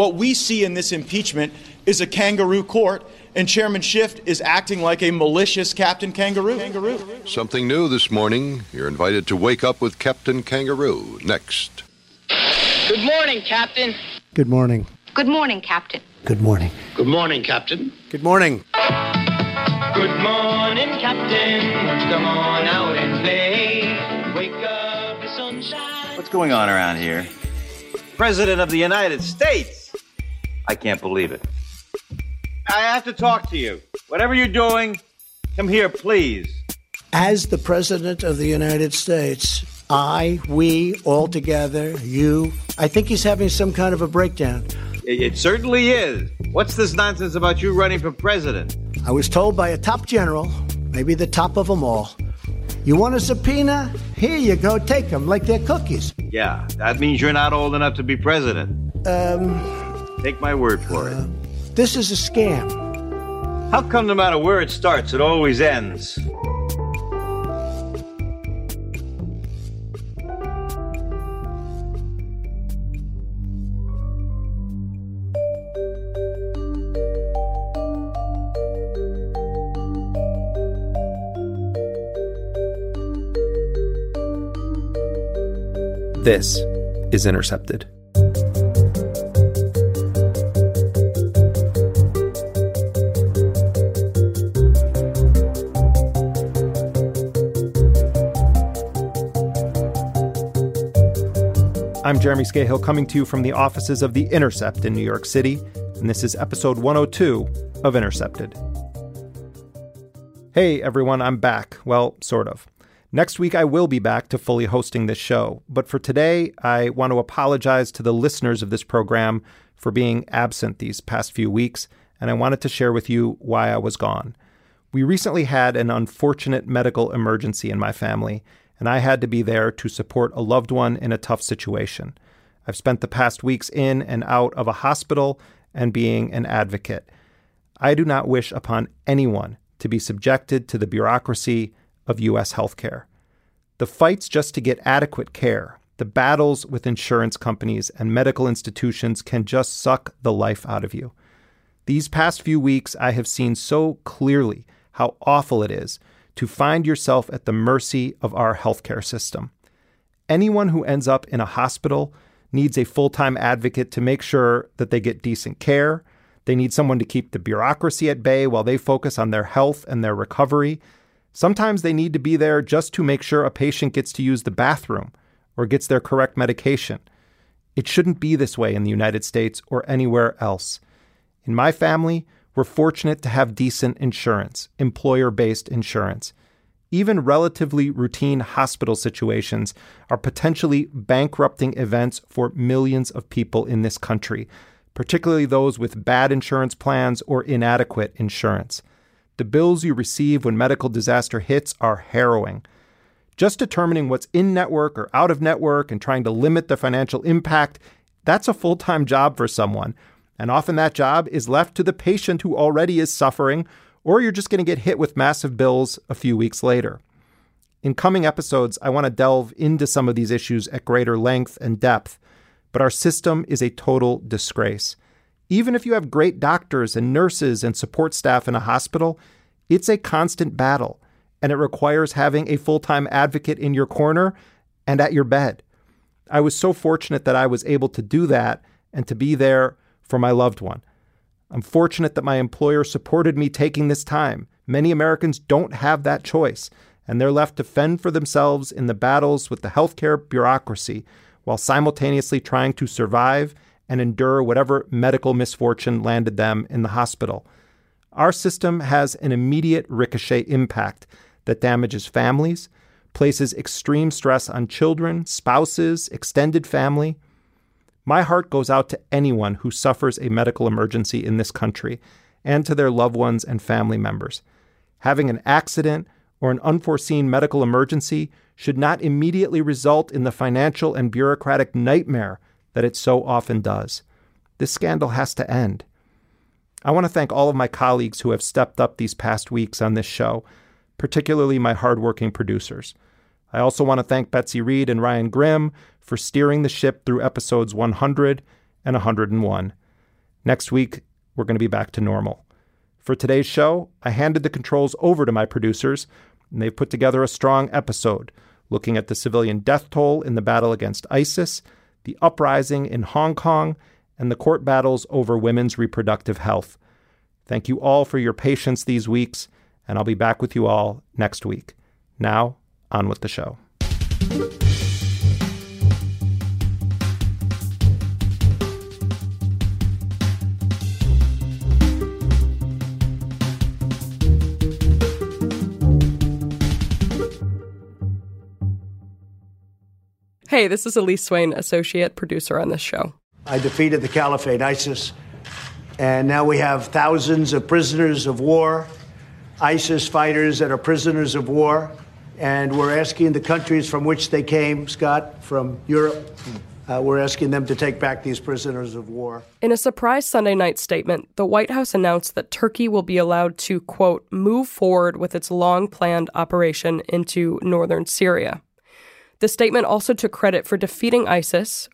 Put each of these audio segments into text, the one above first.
What we see in this impeachment is a kangaroo court, and Chairman Schiff is acting like a malicious Captain Kangaroo. kangaroo. Something new this morning. You're invited to wake up with Captain Kangaroo next. Good morning, Captain. Good morning. Good morning, Captain. Good morning. Good morning, Captain. Good morning. Good morning, Captain. Come on out and play. Wake up, the sunshine. What's going on around here? President of the United States! I can't believe it. I have to talk to you. Whatever you're doing, come here, please. As the President of the United States, I, we, all together, you, I think he's having some kind of a breakdown. It, it certainly is. What's this nonsense about you running for president? I was told by a top general, maybe the top of them all, you want a subpoena? Here you go, take them like they're cookies. Yeah, that means you're not old enough to be president. Um, Take my word for it. Uh, this is a scam. How come no matter where it starts, it always ends? This is Intercepted. I'm Jeremy Scahill coming to you from the offices of The Intercept in New York City, and this is episode 102 of Intercepted. Hey everyone, I'm back. Well, sort of. Next week I will be back to fully hosting this show, but for today I want to apologize to the listeners of this program for being absent these past few weeks, and I wanted to share with you why I was gone. We recently had an unfortunate medical emergency in my family, and I had to be there to support a loved one in a tough situation. I've spent the past weeks in and out of a hospital and being an advocate. I do not wish upon anyone to be subjected to the bureaucracy of U.S. healthcare. The fights just to get adequate care, the battles with insurance companies and medical institutions can just suck the life out of you. These past few weeks, I have seen so clearly how awful it is to find yourself at the mercy of our healthcare system. Anyone who ends up in a hospital needs a full time advocate to make sure that they get decent care. They need someone to keep the bureaucracy at bay while they focus on their health and their recovery. Sometimes they need to be there just to make sure a patient gets to use the bathroom or gets their correct medication. It shouldn't be this way in the United States or anywhere else. In my family, we're fortunate to have decent insurance, employer based insurance. Even relatively routine hospital situations are potentially bankrupting events for millions of people in this country, particularly those with bad insurance plans or inadequate insurance. The bills you receive when medical disaster hits are harrowing. Just determining what's in network or out of network and trying to limit the financial impact, that's a full time job for someone and often that job is left to the patient who already is suffering, or you're just going to get hit with massive bills a few weeks later. In coming episodes, I want to delve into some of these issues at greater length and depth, but our system is a total disgrace. Even if you have great doctors and nurses and support staff in a hospital, it's a constant battle, and it requires having a full time advocate in your corner and at your bed. I was so fortunate that I was able to do that and to be there for my loved one. I'm fortunate that my employer supported me taking this time. Many Americans don't have that choice, and they're left to fend for themselves in the battles with the healthcare bureaucracy while simultaneously trying to survive and endure whatever medical misfortune landed them in the hospital. Our system has an immediate ricochet impact that damages families, places extreme stress on children, spouses, extended family. My heart goes out to anyone who suffers a medical emergency in this country and to their loved ones and family members. Having an accident or an unforeseen medical emergency should not immediately result in the financial and bureaucratic nightmare that it so often does. This scandal has to end. I want to thank all of my colleagues who have stepped up these past weeks on this show, particularly my hardworking producers. I also want to thank Betsy Reed and Ryan Grim for steering the ship through episodes 100 and 101. Next week, we're going to be back to normal. For today's show, I handed the controls over to my producers, and they've put together a strong episode looking at the civilian death toll in the battle against ISIS, the uprising in Hong Kong, and the court battles over women's reproductive health. Thank you all for your patience these weeks, and I'll be back with you all next week. Now, on with the show. Hey, this is Elise Swain, associate producer on this show. I defeated the caliphate, ISIS, and now we have thousands of prisoners of war, ISIS fighters that are prisoners of war, and we're asking the countries from which they came, Scott, from Europe, uh, we're asking them to take back these prisoners of war. In a surprise Sunday night statement, the White House announced that Turkey will be allowed to, quote, move forward with its long planned operation into northern Syria. The statement also took credit for defeating ISIS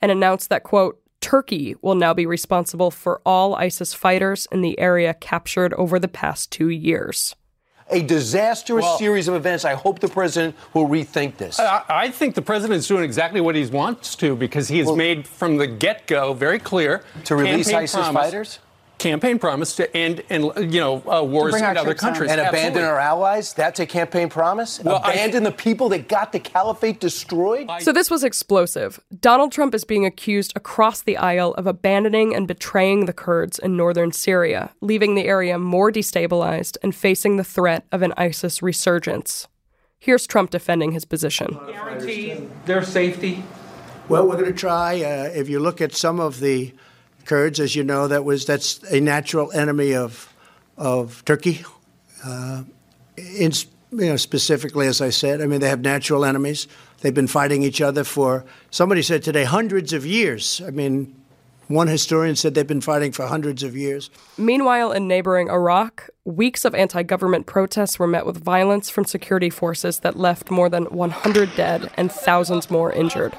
and announced that, quote, Turkey will now be responsible for all ISIS fighters in the area captured over the past two years. A disastrous Well- series of events. I hope the president will rethink this. I, I think the president is doing exactly what he wants to because he has made from the get-go very clear To release ISIS promise- fighters? Campaign promise to end and you know uh, wars in other troops home. countries and abandon our allies? That's a campaign promise? Well, I- abandon the people that got the caliphate destroyed? So this was explosive. Donald Trump is being accused across the aisle of abandoning and betraying the Kurds in northern Syria, leaving the area more destabilized and facing the threat of an ISIS resurgence. Here's Trump defending his position. guarantee their safety. Well, we're going to try. Uh, if you look at some of the Kurds, as you know, that was that's a natural enemy of of Turkey. Uh, in, you know, specifically, as I said, I mean they have natural enemies. They've been fighting each other for somebody said today hundreds of years. I mean, one historian said they've been fighting for hundreds of years. Meanwhile, in neighboring Iraq, weeks of anti government protests were met with violence from security forces that left more than 100 dead and thousands more injured.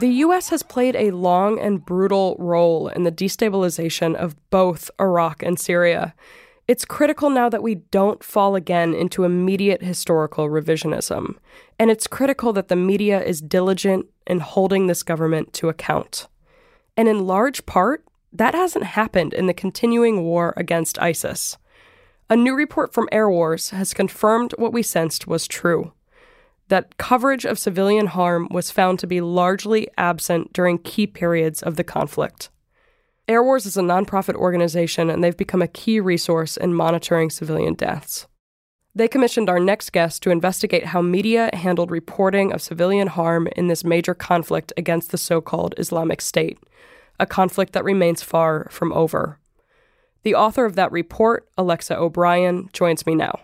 The U.S. has played a long and brutal role in the destabilization of both Iraq and Syria. It's critical now that we don't fall again into immediate historical revisionism. And it's critical that the media is diligent in holding this government to account. And in large part, that hasn't happened in the continuing war against ISIS. A new report from Air Wars has confirmed what we sensed was true that coverage of civilian harm was found to be largely absent during key periods of the conflict. Air Wars is a nonprofit organization, and they've become a key resource in monitoring civilian deaths. They commissioned our next guest to investigate how media handled reporting of civilian harm in this major conflict against the so called Islamic State, a conflict that remains far from over. The author of that report, Alexa O'Brien, joins me now.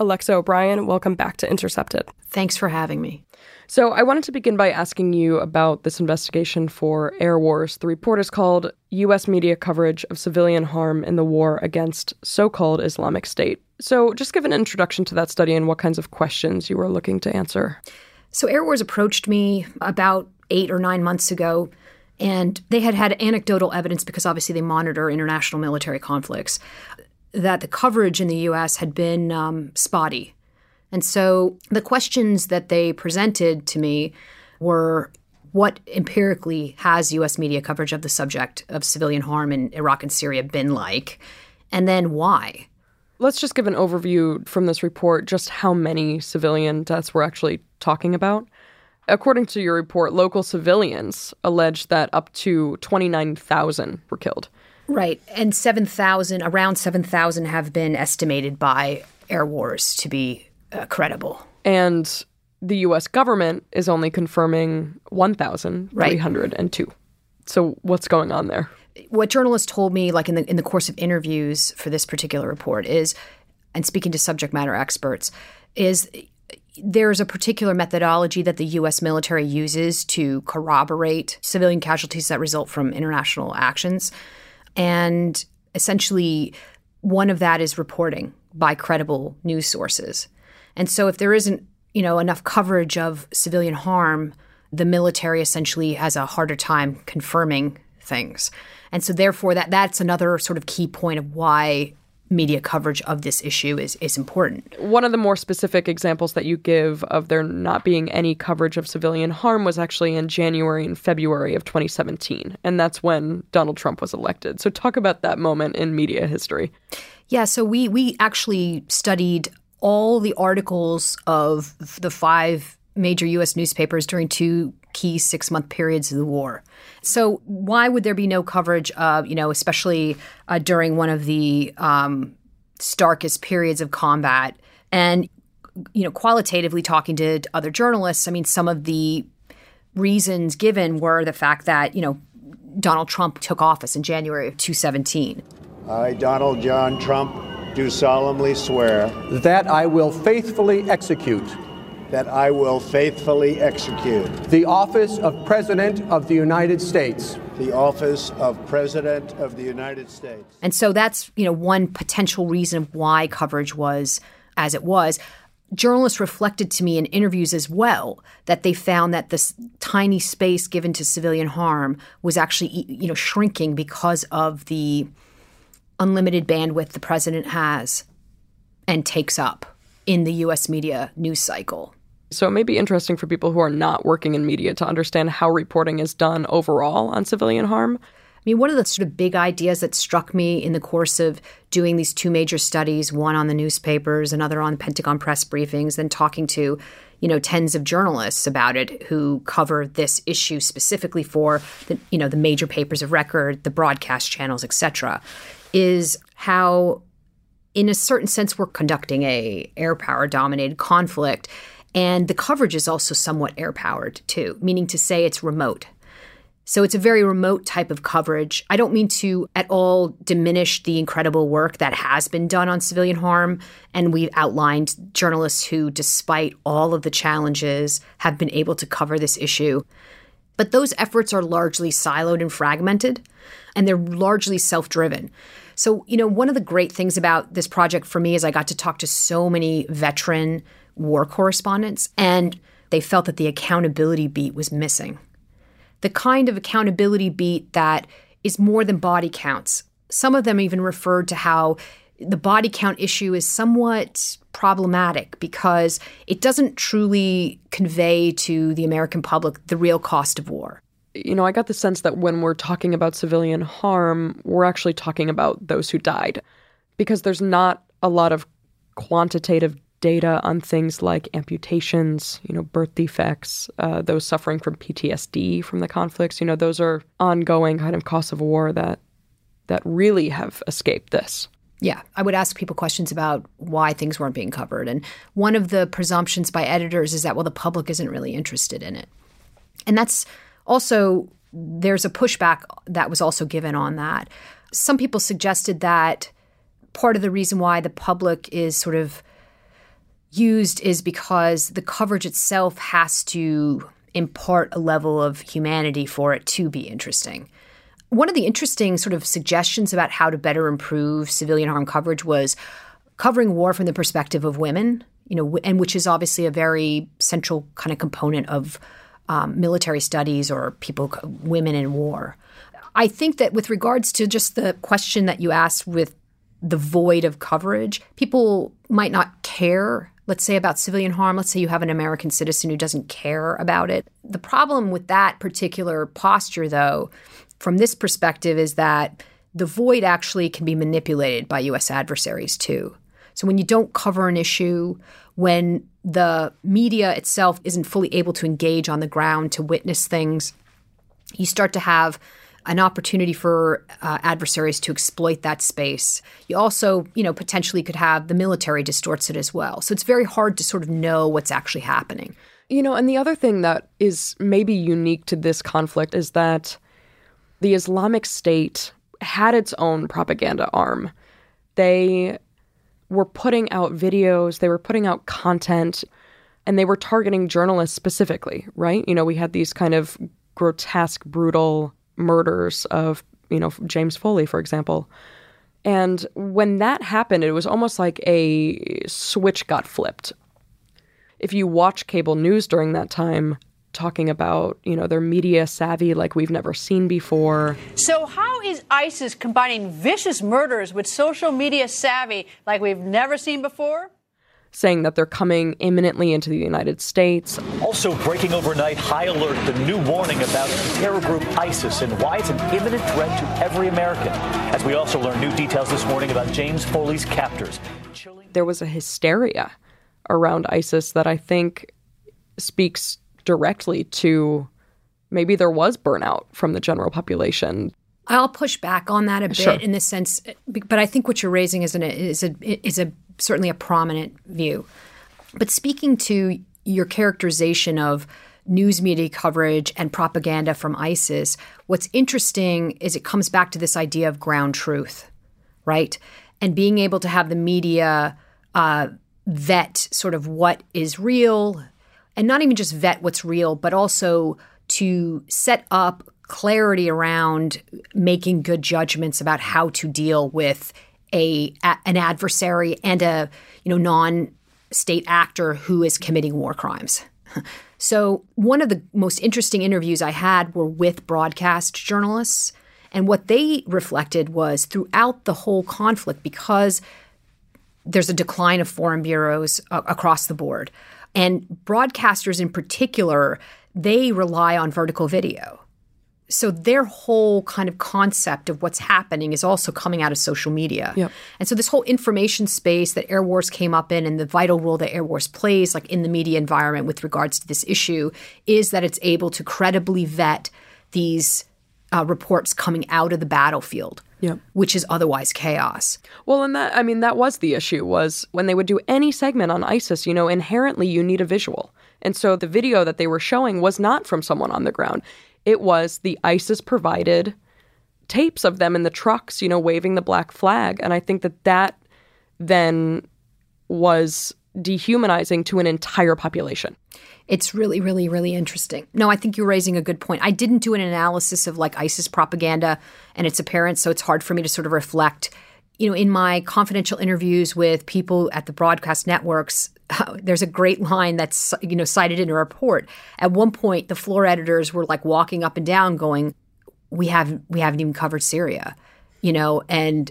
Alexa O'Brien, welcome back to Intercepted. Thanks for having me. So, I wanted to begin by asking you about this investigation for Air Wars. The report is called U.S. Media Coverage of Civilian Harm in the War Against So Called Islamic State. So, just give an introduction to that study and what kinds of questions you were looking to answer. So, Air Wars approached me about eight or nine months ago, and they had had anecdotal evidence because obviously they monitor international military conflicts that the coverage in the U.S. had been um, spotty. And so the questions that they presented to me were what empirically has U.S. media coverage of the subject of civilian harm in Iraq and Syria been like? And then why? Let's just give an overview from this report just how many civilian deaths we're actually talking about. According to your report, local civilians allege that up to 29,000 were killed. Right. And 7,000, around 7,000 have been estimated by air wars to be uh, credible. And the US government is only confirming 1,302. So what's going on there? What journalists told me, like in the in the course of interviews for this particular report, is, and speaking to subject matter experts, is there's a particular methodology that the U.S. military uses to corroborate civilian casualties that result from international actions, and essentially, one of that is reporting by credible news sources. And so, if there isn't, you know, enough coverage of civilian harm, the military essentially has a harder time confirming things. And so, therefore, that that's another sort of key point of why media coverage of this issue is is important. One of the more specific examples that you give of there not being any coverage of civilian harm was actually in January and February of 2017, and that's when Donald Trump was elected. So talk about that moment in media history. Yeah, so we we actually studied all the articles of the five major US newspapers during two key six month periods of the war. So why would there be no coverage of, you know, especially uh, during one of the um, starkest periods of combat? And, you know, qualitatively talking to other journalists, I mean, some of the reasons given were the fact that, you know, Donald Trump took office in January of 2017. I, Donald John Trump, do solemnly swear that I will faithfully execute that I will faithfully execute the office of President of the United States. The office of President of the United States. And so that's, you know, one potential reason why coverage was as it was. Journalists reflected to me in interviews as well that they found that this tiny space given to civilian harm was actually, you know, shrinking because of the unlimited bandwidth the president has and takes up in the US media news cycle. So it may be interesting for people who are not working in media to understand how reporting is done overall on civilian harm. I mean, one of the sort of big ideas that struck me in the course of doing these two major studies, one on the newspapers, another on Pentagon press briefings, then talking to, you know, tens of journalists about it who cover this issue specifically for the, you know, the major papers of record, the broadcast channels, etc., is how in a certain sense we're conducting a air power dominated conflict and the coverage is also somewhat air powered too, meaning to say it's remote. So it's a very remote type of coverage. I don't mean to at all diminish the incredible work that has been done on civilian harm. And we've outlined journalists who, despite all of the challenges, have been able to cover this issue. But those efforts are largely siloed and fragmented, and they're largely self driven. So, you know, one of the great things about this project for me is I got to talk to so many veteran war correspondents, and they felt that the accountability beat was missing. The kind of accountability beat that is more than body counts. Some of them even referred to how the body count issue is somewhat problematic because it doesn't truly convey to the American public the real cost of war. You know, I got the sense that when we're talking about civilian harm, we're actually talking about those who died because there's not a lot of quantitative data on things like amputations, you know, birth defects, uh, those suffering from PTSD from the conflicts. You know, those are ongoing kind of costs of war that that really have escaped this. Yeah, I would ask people questions about why things weren't being covered. And one of the presumptions by editors is that, well, the public isn't really interested in it. And that's also, there's a pushback that was also given on that. Some people suggested that part of the reason why the public is sort of used is because the coverage itself has to impart a level of humanity for it to be interesting. One of the interesting sort of suggestions about how to better improve civilian harm coverage was covering war from the perspective of women, you know, and which is obviously a very central kind of component of um, military studies or people, women in war. I think that with regards to just the question that you asked with the void of coverage, people might not care let's say about civilian harm, let's say you have an American citizen who doesn't care about it. The problem with that particular posture, though, from this perspective, is that the void actually can be manipulated by US adversaries too. So when you don't cover an issue, when the media itself isn't fully able to engage on the ground to witness things, you start to have an opportunity for uh, adversaries to exploit that space. You also, you know, potentially could have the military distorts it as well. So it's very hard to sort of know what's actually happening. You know, and the other thing that is maybe unique to this conflict is that the Islamic State had its own propaganda arm. They were putting out videos, they were putting out content, and they were targeting journalists specifically, right? You know, we had these kind of grotesque, brutal murders of, you know, James Foley, for example. And when that happened, it was almost like a switch got flipped. If you watch cable news during that time, talking about, you know, their media savvy like we've never seen before. So, how is ISIS combining vicious murders with social media savvy like we've never seen before? Saying that they're coming imminently into the United States. Also breaking overnight, high alert, the new warning about terror group ISIS and why it's an imminent threat to every American. As we also learn new details this morning about James Foley's captors. There was a hysteria around ISIS that I think speaks directly to maybe there was burnout from the general population. I'll push back on that a bit Sure. in the sense, but I think what you're raising is an is a is a certainly a prominent view. But speaking to your characterization of news media coverage and propaganda from ISIS, what's interesting is it comes back to this idea of ground truth, right? And being able to have the media uh, vet sort of what is real, and not even just vet what's real, but also to set up clarity around making good judgments about how to deal with a, a an adversary and a you know non state actor who is committing war crimes. So one of the most interesting interviews I had were with broadcast journalists and what they reflected was throughout the whole conflict because there's a decline of foreign bureaus uh, across the board. And broadcasters in particular, they rely on vertical video. So their whole kind of concept of what's happening is also coming out of social media. Yep. And so this whole information space that Air Wars came up in and the vital role that Air Wars plays like in the media environment with regards to this issue is that it's able to credibly vet these uh, reports coming out of the battlefield. Yep. Which is otherwise chaos. Well, and that I mean that was the issue was when they would do any segment on ISIS, you know, inherently you need a visual. And so the video that they were showing was not from someone on the ground. It was the ISIS provided tapes of them in the trucks, you know, waving the black flag, and I think that that then was dehumanizing to an entire population. It's really, really, really interesting. No, I think you're raising a good point. I didn't do an analysis of like ISIS propaganda and its appearance, so it's hard for me to sort of reflect. You know, in my confidential interviews with people at the broadcast networks, there's a great line that's you know cited in a report. At one point, the floor editors were like walking up and down, going, "We haven't, we haven't even covered Syria," you know, and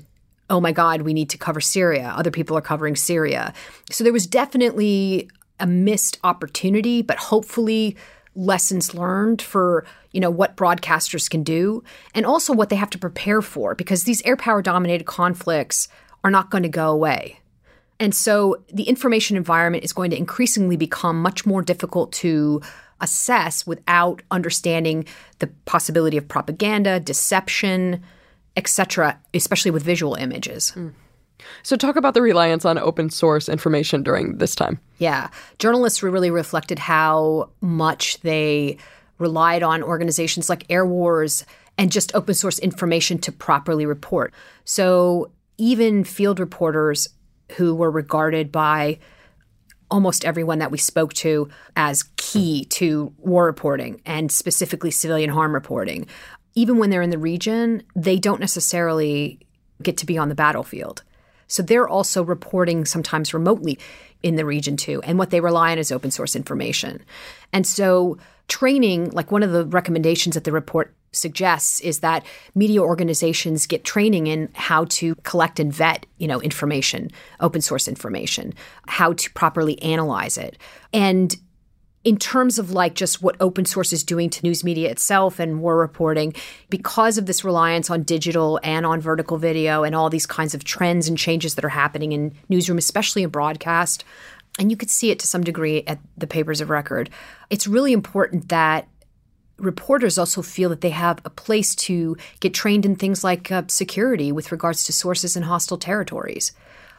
oh my God, we need to cover Syria. Other people are covering Syria. So there was definitely a missed opportunity, but hopefully lessons learned for you know what broadcasters can do and also what they have to prepare for because these air power dominated conflicts are not going to go away and so the information environment is going to increasingly become much more difficult to assess without understanding the possibility of propaganda deception etc especially with visual images mm. So talk about the reliance on open source information during this time. Yeah. Journalists really reflected how much they relied on organizations like Air Wars and just open source information to properly report. So even field reporters who were regarded by almost everyone that we spoke to as key to war reporting and specifically civilian harm reporting, even when they're in the region, they don't necessarily get to be on the battlefield. So they're also reporting sometimes remotely in the region too. And what they rely on is open source information. And so training, like one of the recommendations that the report suggests is that media organizations get training in how to collect and vet, you know, information, open source information, how to properly analyze it. And in terms of like just what open source is doing to news media itself and war reporting, because of this reliance on digital and on vertical video and all these kinds of trends and changes that are happening in newsroom, especially in broadcast, and you could see it to some degree at the papers of record, it's really important that reporters also feel that they have a place to get trained in things like uh, security with regards to sources in hostile territories.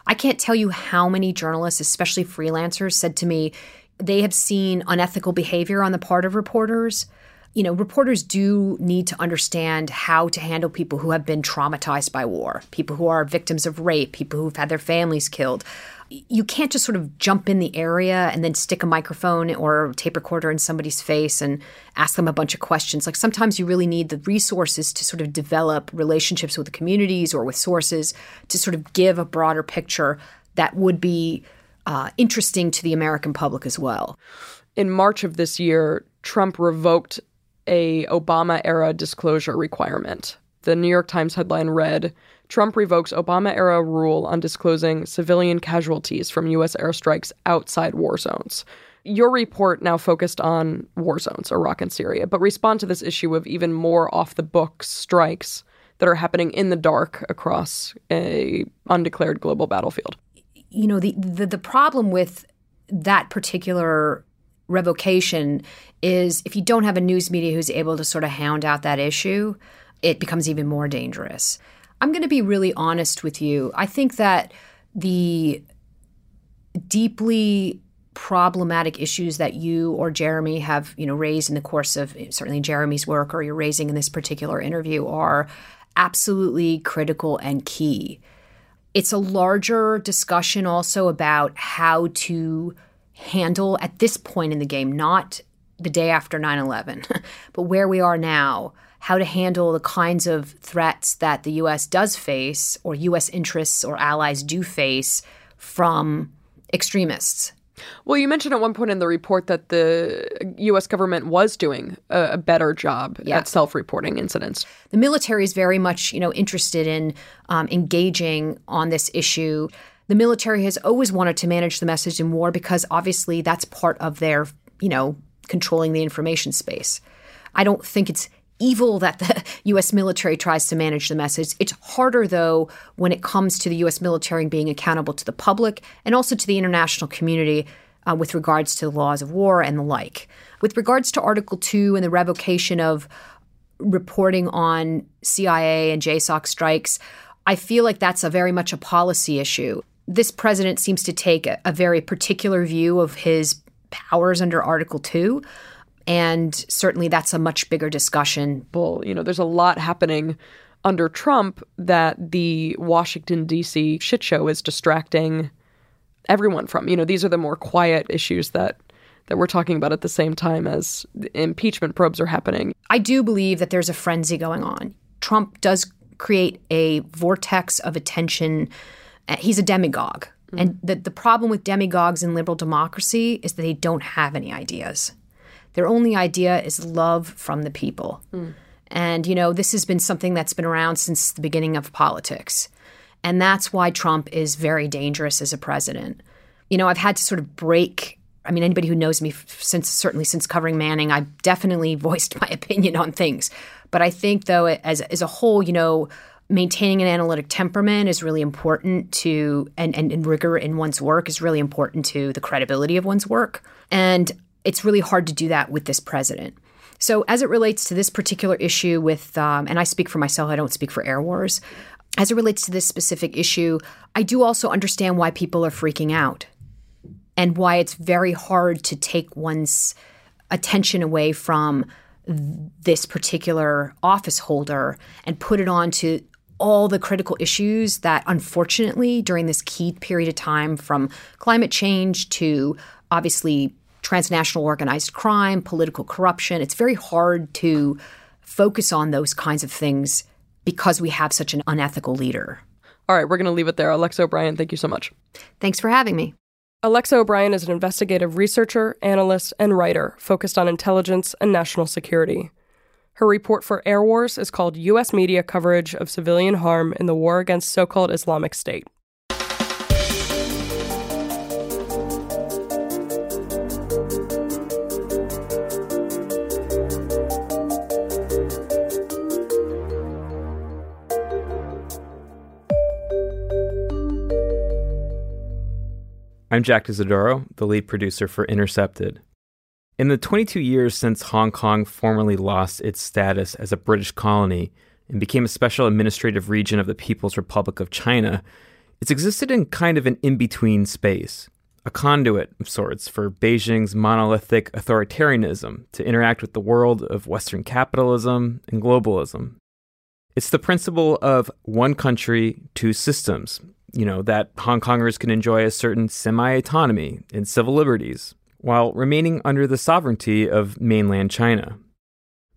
I can't tell you how many journalists, especially freelancers, said to me they have seen unethical behavior on the part of reporters. You know, reporters do need to understand how to handle people who have been traumatized by war, people who are victims of rape, people who've had their families killed you can't just sort of jump in the area and then stick a microphone or tape recorder in somebody's face and ask them a bunch of questions. Like sometimes you really need the resources to sort of develop relationships with the communities or with sources to sort of give a broader picture that would be uh, interesting to the American public as well. In March of this year, Trump revoked a Obama era disclosure requirement. The New York Times headline read Trump revokes Obama era rule on disclosing civilian casualties from U.S. airstrikes outside war zones. Your report now focused on war zones, Iraq and Syria, but respond to this issue of even more off the books strikes that are happening in the dark across a undeclared global battlefield. You know, the the, the problem with that particular revocation is if you don't have a news media who's able to sort of hound out that issue, it becomes even more dangerous. I'm going to be really honest with you. I think that the deeply problematic issues that you or Jeremy have, you know, raised in the course of certainly Jeremy's work or you're raising in this particular interview are absolutely critical and key. It's a larger discussion also about how to handle at this point in the game, not the day after 9/11, but where we are now how to handle the kinds of threats that the US does face, or US interests or allies do face from extremists. Well, you mentioned at one point in the report that the U.S. government was doing a, better job yeah. at self-reporting incidents. The military is very much, you know, interested in um, engaging on this issue. The military has always wanted to manage the message in war because obviously that's part of their, you know, controlling the information space. I don't think it's evil that the U.S. military tries to manage the message. It's harder, though, when it comes to the U.S. military being accountable to the public and also to the international community uh, with regards to the laws of war and the like. With regards to Article 2 and the revocation of reporting on CIA and JSOC strikes, I feel like that's a very much a policy issue. This president seems to take a, a very particular view of his powers under Article 2. And certainly that's a much bigger discussion. Well, you know, there's a lot happening under Trump that the Washington, D.C. shit show is distracting everyone from. You know, these are the more quiet issues that that we're talking about at the same time as impeachment probes are happening. I do believe that there's a frenzy going on. Trump does create a vortex of attention. Uh, he's a demagogue. Mm-hmm. And the, the problem with demagogues in liberal democracy is that they don't have any ideas. Their only idea is love from the people. Mm. And, you know, this has been something that's been around since the beginning of politics. And that's why Trump is very dangerous as a president. You know, I've had to sort of break. I mean, anybody who knows me since certainly since covering Manning, I've definitely voiced my opinion on things. But I think, though, as as a whole, you know, maintaining an analytic temperament is really important to, and, and, and rigor in one's work is really important to the credibility of one's work. And it's really hard to do that with this president. So, as it relates to this particular issue, with um, and I speak for myself, I don't speak for Air Wars. As it relates to this specific issue, I do also understand why people are freaking out and why it's very hard to take one's attention away from this particular office holder and put it on to all the critical issues that unfortunately during this key period of time from climate change to obviously transnational organized crime, political corruption. It's very hard to focus on those kinds of things because we have such an unethical leader. All right, we're going to leave it there. Alexa O'Brien, thank you so much. Thanks for having me. Alexa O'Brien is an investigative researcher, analyst, and writer focused on intelligence and national security. Her report for Air Wars is called U.S. Media Coverage of Civilian Harm in the War Against So Called Islamic State. I'm Jack D'Isidoro, the lead producer for Intercepted. In the 22 years since Hong Kong formally lost its status as a British colony and became a special administrative region of the People's Republic of China, it's existed in kind of an in between space, a conduit of sorts for Beijing's monolithic authoritarianism to interact with the world of Western capitalism and globalism. It's the principle of one country, two systems, you know, that Hong Kongers can enjoy a certain semi autonomy and civil liberties while remaining under the sovereignty of mainland China.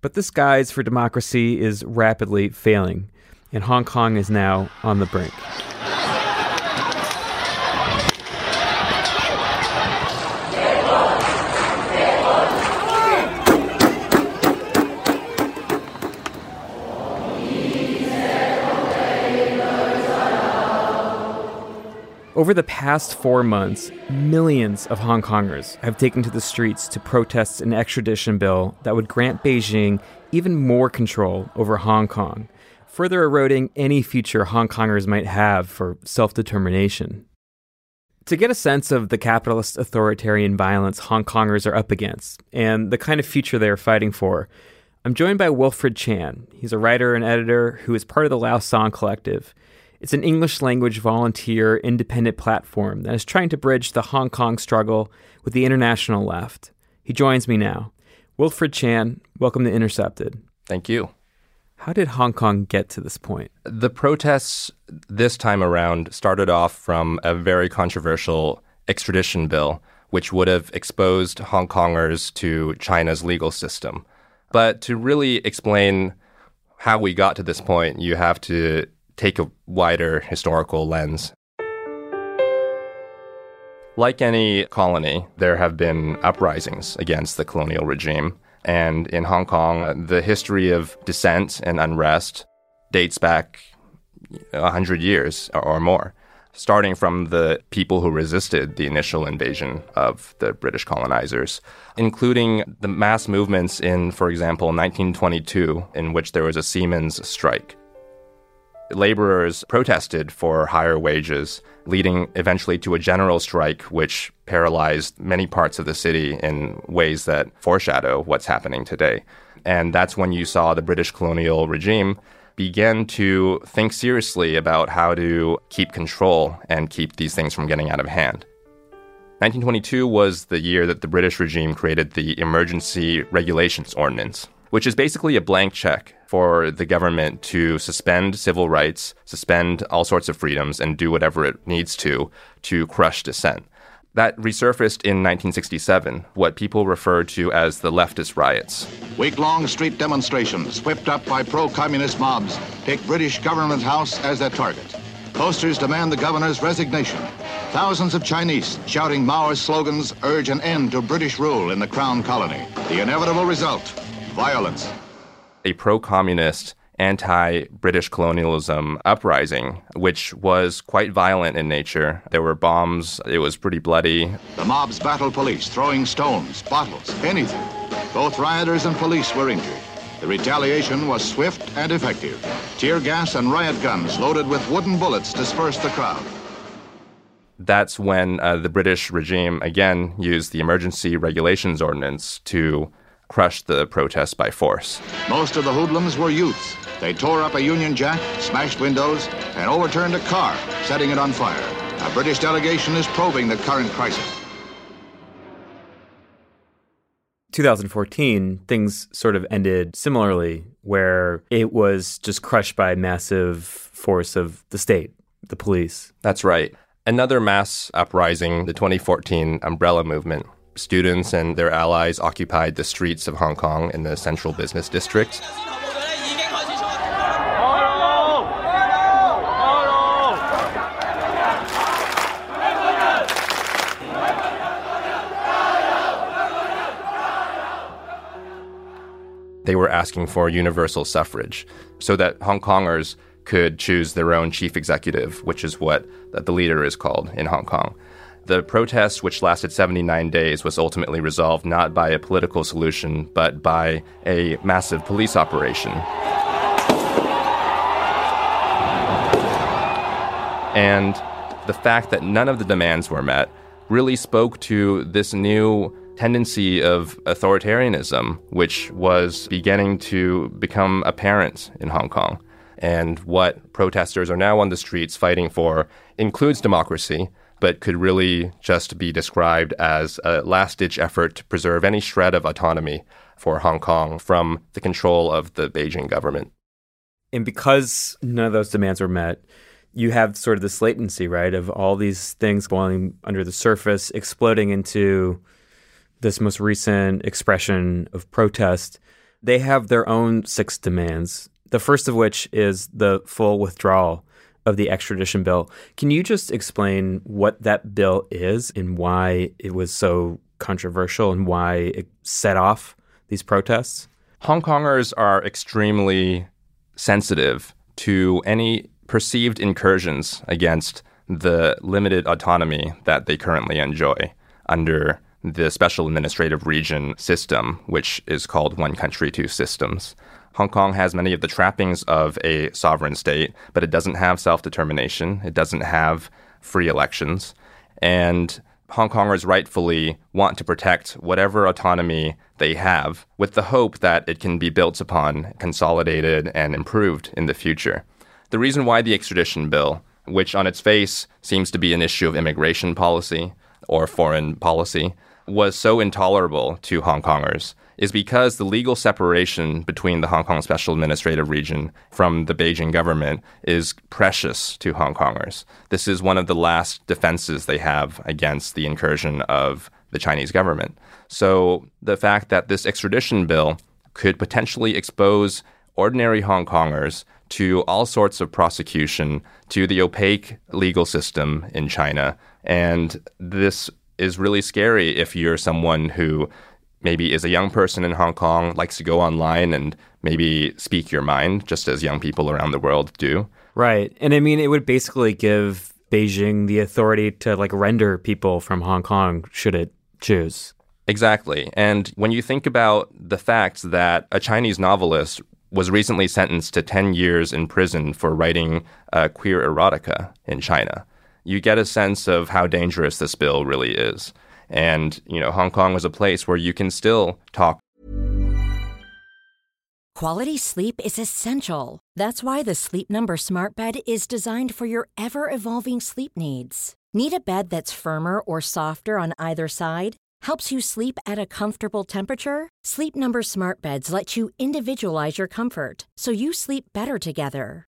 But this guise for democracy is rapidly failing, and Hong Kong is now on the brink. Over the past four months, millions of Hong Kongers have taken to the streets to protest an extradition bill that would grant Beijing even more control over Hong Kong, further eroding any future Hong Kongers might have for self determination. To get a sense of the capitalist authoritarian violence Hong Kongers are up against and the kind of future they are fighting for, I'm joined by Wilfred Chan. He's a writer and editor who is part of the Lausan Collective it's an English language volunteer independent platform that is trying to bridge the Hong Kong struggle with the international left. He joins me now. Wilfred Chan, welcome to Intercepted. Thank you. How did Hong Kong get to this point? The protests this time around started off from a very controversial extradition bill, which would have exposed Hong Kongers to China's legal system. But to really explain how we got to this point, you have to take a wider historical lens. Like any colony, there have been uprisings against the colonial regime. And in Hong Kong, the history of dissent and unrest dates back 100 years or more, starting from the people who resisted the initial invasion of the British colonizers, including the mass movements in, for example, 1922, in which there was a seamen's strike laborers protested for higher wages, leading eventually to a general strike, which paralyzed many parts of the city in ways that foreshadow what's happening today. And that's when you saw the British colonial regime begin to think seriously about how to keep control and keep these things from getting out of hand. 1922 was the year that the British regime created the Emergency Regulations Ordinance, which is basically a blank check for the government to suspend civil rights, suspend all sorts of freedoms, and do whatever it needs to to crush dissent. That resurfaced in 1967, what people refer to as the leftist riots. Week long street demonstrations whipped up by pro communist mobs take British Government House as their target. Posters demand the governor's resignation. Thousands of Chinese shouting Maoist slogans urge an end to British rule in the Crown Colony. The inevitable result violence a pro communist, anti British colonialism uprising, which was quite violent in nature. There were bombs, it was pretty bloody. The mobs battled police, throwing stones, bottles, anything. Both rioters and police were injured. The retaliation was swift and effective. Tear gas and riot guns loaded with wooden bullets dispersed the crowd. That's when uh, the British regime again used the Emergency Regulations Ordinance to crushed the protests by force. Most of the hoodlums were youths. They tore up a Union Jack, smashed windows, and overturned a car, setting it on fire. A British delegation is probing the current crisis. 2014, things sort of ended similarly, where it was just crushed by massive force of the state, the police. That's right. Another mass uprising, the 2014 umbrella movement, students and their allies occupied the streets of Hong Kong in the central business district. They were asking for universal suffrage so that Hong Kongers could choose their own chief executive, which is what the leader is called in Hong Kong. The protest, which lasted 79 days, was ultimately resolved not by a political solution, but by a massive police operation. And the fact that none of the demands were met really spoke to this new tendency of authoritarianism, which was beginning to become apparent in Hong Kong. And what protesters are now on the streets fighting for includes democracy, but could really just be described as a last ditch effort to preserve any shred of autonomy for Hong Kong from the control of the Beijing government. And because none of those demands were met, you have sort of this latency, right, of all these things boiling under the surface, exploding into this most recent expression of protest. They have their own six demands. The first of which is the full withdrawal of the extradition bill. Can you just explain what that bill is and why it was so controversial and why it set off these protests? Hong Kongers are extremely sensitive to any perceived incursions against the limited autonomy that they currently enjoy under the special administrative region system, which is called One Country, Two Systems. Hong Kong has many of the trappings of a sovereign state, but it doesn't have self determination, it doesn't have free elections. And Hong Kongers rightfully want to protect whatever autonomy they have with the hope that it can be built upon, consolidated, and improved in the future. The reason why the extradition bill, which on its face seems to be an issue of immigration policy or foreign policy, was so intolerable to Hong Kongers is because the legal separation between the Hong Kong Special Administrative Region from the Beijing government is precious to Hong Kongers. This is one of the last defenses they have against the incursion of the Chinese government. So the fact that this extradition bill could potentially expose ordinary Hong Kongers to all sorts of prosecution, to the opaque legal system in China. And this is really scary if you're someone who maybe is a young person in Hong Kong, likes to go online and maybe speak your mind, just as young people around the world do. Right. And I mean, it would basically give Beijing the authority to like render people from Hong Kong should it choose. Exactly. And when you think about the fact that a Chinese novelist was recently sentenced to 10 years in prison for writing uh, queer erotica in China, you get a sense of how dangerous this bill really is. And, you know, Hong Kong was a place where you can still talk. Quality sleep is essential. That's why the Sleep Number Smart Bed is designed for your ever evolving sleep needs. Need a bed that's firmer or softer on either side? Helps you sleep at a comfortable temperature? Sleep Number Smart Beds let you individualize your comfort so you sleep better together.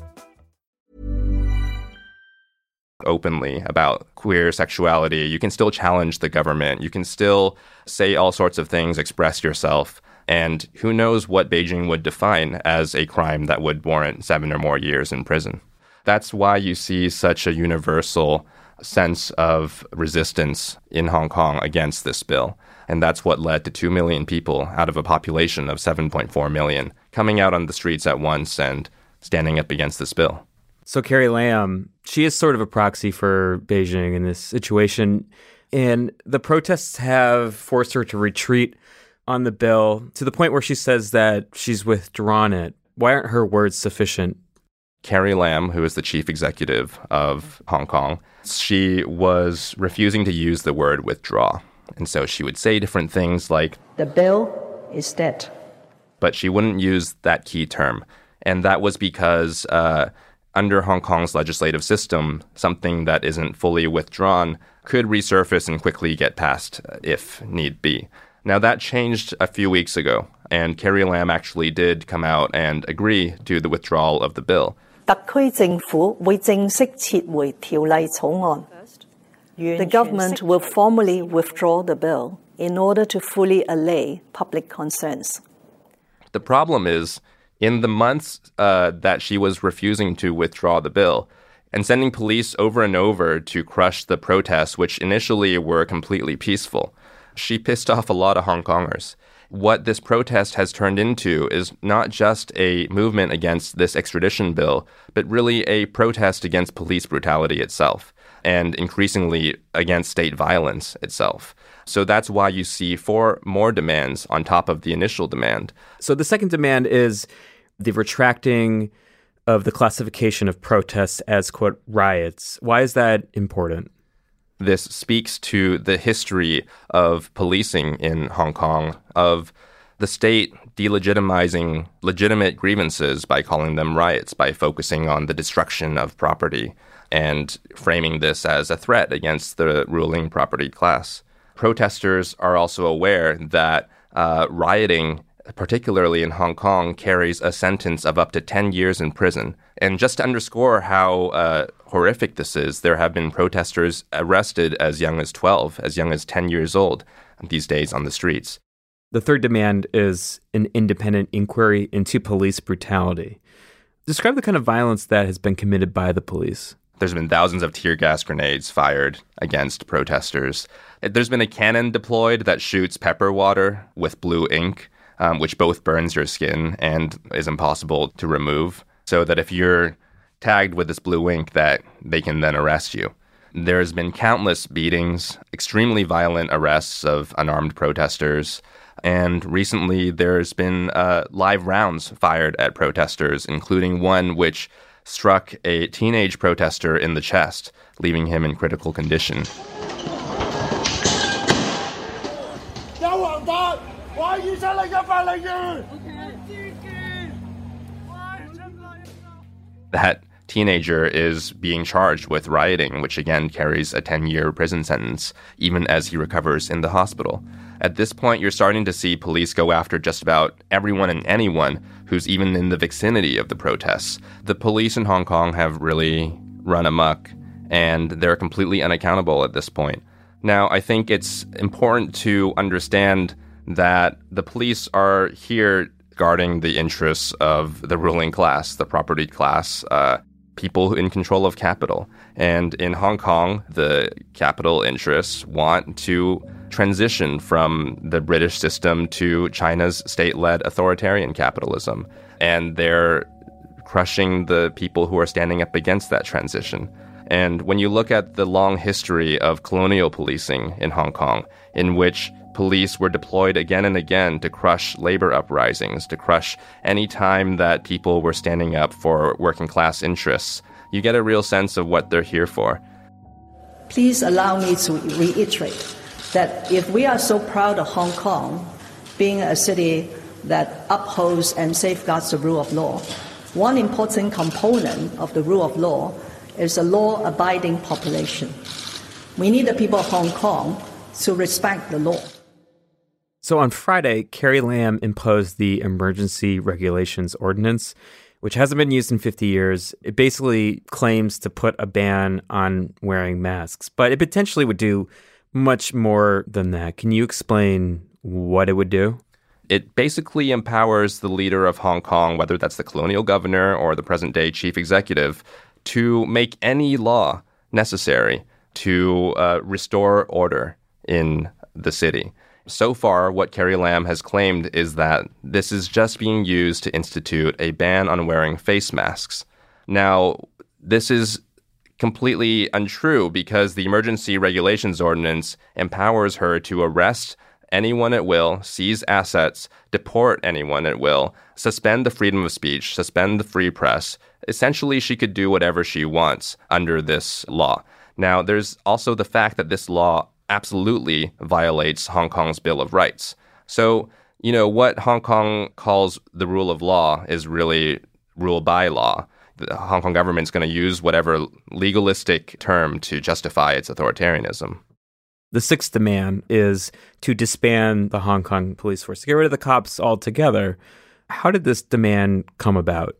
Openly about queer sexuality. You can still challenge the government. You can still say all sorts of things, express yourself. And who knows what Beijing would define as a crime that would warrant seven or more years in prison. That's why you see such a universal sense of resistance in Hong Kong against this bill. And that's what led to 2 million people out of a population of 7.4 million coming out on the streets at once and standing up against this bill. So Carrie Lam, she is sort of a proxy for Beijing in this situation. And the protests have forced her to retreat on the bill to the point where she says that she's withdrawn it. Why aren't her words sufficient? Carrie Lam, who is the chief executive of Hong Kong, she was refusing to use the word withdraw. And so she would say different things like, The bill is dead. But she wouldn't use that key term. And that was because uh, under Hong Kong's legislative system, something that isn't fully withdrawn could resurface and quickly get passed uh, if need be. Now, that changed a few weeks ago, and Carrie Lam actually did come out and agree to the withdrawal of the bill. 特区政府会正式撤回条例草案。The government will formally withdraw the bill in order to fully allay public concerns. The problem is, in the months uh, that she was refusing to withdraw the bill and sending police over and over to crush the protests, which initially were completely peaceful, she pissed off a lot of Hong Kongers. What this protest has turned into is not just a movement against this extradition bill, but really a protest against police brutality itself and increasingly against state violence itself. So that's why you see four more demands on top of the initial demand. So the second demand is the retracting of the classification of protests as, quote, riots. Why is that important? This speaks to the history of policing in Hong Kong, of the state delegitimizing legitimate grievances by calling them riots, by focusing on the destruction of property and framing this as a threat against the ruling property class. Protesters are also aware that uh, rioting, particularly in Hong Kong, carries a sentence of up to 10 years in prison. And just to underscore how uh, horrific this is, there have been protesters arrested as young as 12, as young as 10 years old these days on the streets. The third demand is an independent inquiry into police brutality. Describe the kind of violence that has been committed by the police. There's been thousands of tear gas grenades fired against protesters. There's been a cannon deployed that shoots pepper water with blue ink, um, which both burns your skin and is impossible to remove. So that if you're tagged with this blue ink, that they can then arrest you. There's been countless beatings, extremely violent arrests of unarmed protesters, and recently there's been uh, live rounds fired at protesters, including one which struck a teenage protester in the chest, leaving him in critical condition. That teenager is being charged with rioting, which again carries a 10 year prison sentence, even as he recovers in the hospital. At this point, you're starting to see police go after just about everyone and anyone who's even in the vicinity of the protests. The police in Hong Kong have really run amok, and they're completely unaccountable at this point. Now, I think it's important to understand that the police are here guarding the interests of the ruling class, the property class, uh, people in control of capital. And in Hong Kong, the capital interests want to transition from the British system to China's state led authoritarian capitalism. And they're crushing the people who are standing up against that transition. And when you look at the long history of colonial policing in Hong Kong, in which police were deployed again and again to crush labor uprisings, to crush any time that people were standing up for working class interests, you get a real sense of what they're here for. Please allow me to reiterate that if we are so proud of Hong Kong being a city that upholds and safeguards the rule of law, one important component of the rule of law is a law abiding population. We need the people of Hong Kong to respect the law. So on Friday, Carrie Lam imposed the Emergency Regulations Ordinance, which hasn't been used in 50 years. It basically claims to put a ban on wearing masks, but it potentially would do much more than that. Can you explain what it would do? It basically empowers the leader of Hong Kong, whether that's the colonial governor or the present day chief executive, to make any law necessary to uh, restore order in the city. So far, what Carrie Lam has claimed is that this is just being used to institute a ban on wearing face masks. Now, this is completely untrue because the Emergency Regulations Ordinance empowers her to arrest anyone at will, seize assets, deport anyone at will, suspend the freedom of speech, suspend the free press. Essentially, she could do whatever she wants under this law. Now, there's also the fact that this law absolutely violates Hong Kong's Bill of Rights. So, you know, what Hong Kong calls the rule of law is really rule by law the Hong Kong government is going to use whatever legalistic term to justify its authoritarianism. The sixth demand is to disband the Hong Kong police force, to get rid of the cops altogether. How did this demand come about?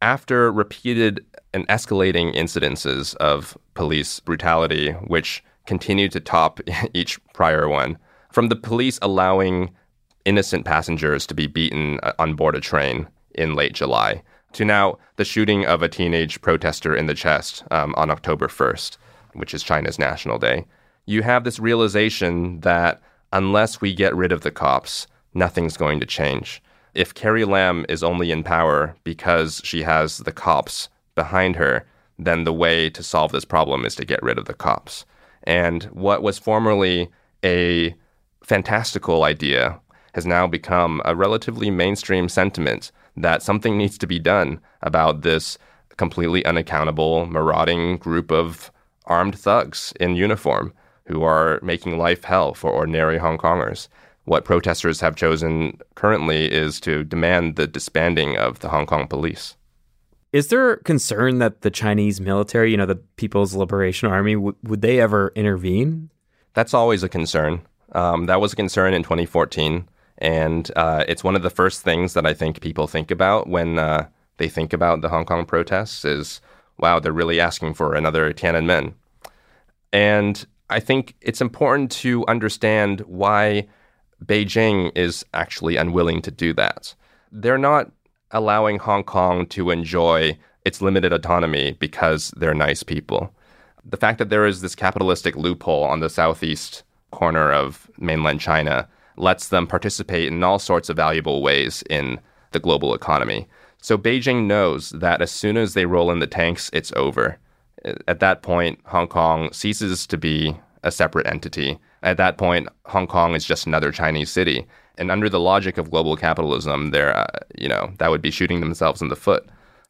After repeated and escalating incidences of police brutality, which continued to top each prior one, from the police allowing innocent passengers to be beaten uh, on board a train in late July, to now the shooting of a teenage protester in the chest um, on October 1st, which is China's National Day, you have this realization that unless we get rid of the cops, nothing's going to change. If Carrie Lam is only in power because she has the cops behind her, then the way to solve this problem is to get rid of the cops. And what was formerly a fantastical idea has now become a relatively mainstream sentiment that something needs to be done about this completely unaccountable, marauding group of armed thugs in uniform who are making life hell for ordinary Hong Kongers. What protesters have chosen currently is to demand the disbanding of the Hong Kong police. Is there concern that the Chinese military, you know, the People's Liberation Army, w- would they ever intervene? That's always a concern. Um, that was a concern in 2014. And uh, it's one of the first things that I think people think about when uh, they think about the Hong Kong protests is, wow, they're really asking for another Tiananmen. And I think it's important to understand why Beijing is actually unwilling to do that. They're not allowing Hong Kong to enjoy its limited autonomy because they're nice people. The fact that there is this capitalistic loophole on the southeast corner of mainland China lets them participate in all sorts of valuable ways in the global economy. So Beijing knows that as soon as they roll in the tanks, it's over. At that point, Hong Kong ceases to be a separate entity. At that point, Hong Kong is just another Chinese city. And under the logic of global capitalism, they're, uh, you know, that would be shooting themselves in the foot.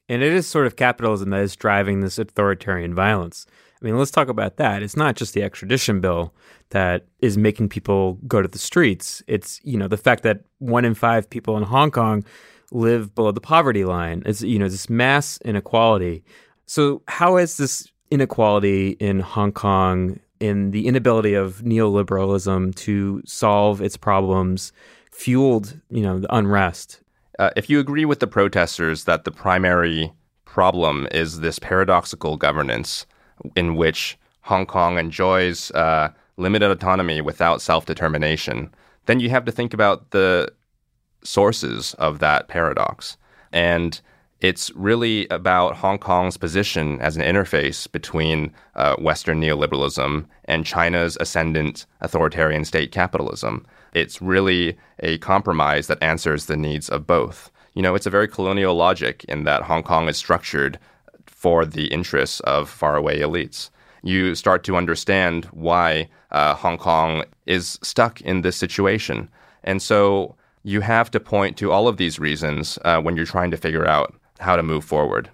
And it is sort of capitalism that is driving this authoritarian violence. I mean, let's talk about that. It's not just the extradition bill that is making people go to the streets. It's, you know, the fact that one in five people in Hong Kong live below the poverty line. It's, you know, this mass inequality. So, how is this inequality in Hong Kong, in the inability of neoliberalism to solve its problems, fueled, you know, the unrest? Uh, if you agree with the protesters that the primary problem is this paradoxical governance in which Hong Kong enjoys uh, limited autonomy without self determination, then you have to think about the sources of that paradox. And it's really about Hong Kong's position as an interface between uh, Western neoliberalism and China's ascendant authoritarian state capitalism. It's really a compromise that answers the needs of both. You know, it's a very colonial logic in that Hong Kong is structured for the interests of faraway elites. You start to understand why uh, Hong Kong is stuck in this situation. And so you have to point to all of these reasons uh, when you're trying to figure out how to move forward.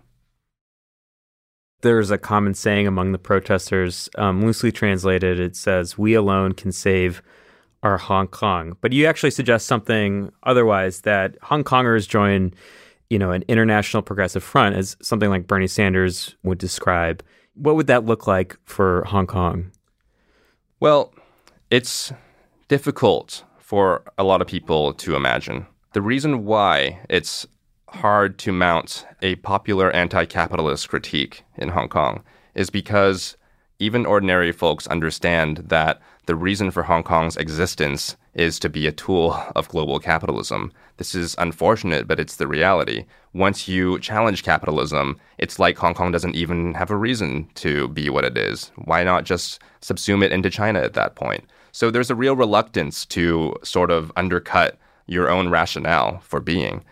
There's a common saying among the protesters, um, loosely translated, it says, We alone can save our Hong Kong. But you actually suggest something otherwise that Hong Kongers join, you know, an international progressive front, as something like Bernie Sanders would describe. What would that look like for Hong Kong? Well, it's difficult for a lot of people to imagine. The reason why it's hard to mount a popular anti capitalist critique in Hong Kong is because even ordinary folks understand that the reason for Hong Kong's existence is to be a tool of global capitalism. This is unfortunate, but it's the reality. Once you challenge capitalism, it's like Hong Kong doesn't even have a reason to be what it is. Why not just subsume it into China at that point? So there's a real reluctance to sort of undercut your own rationale for being.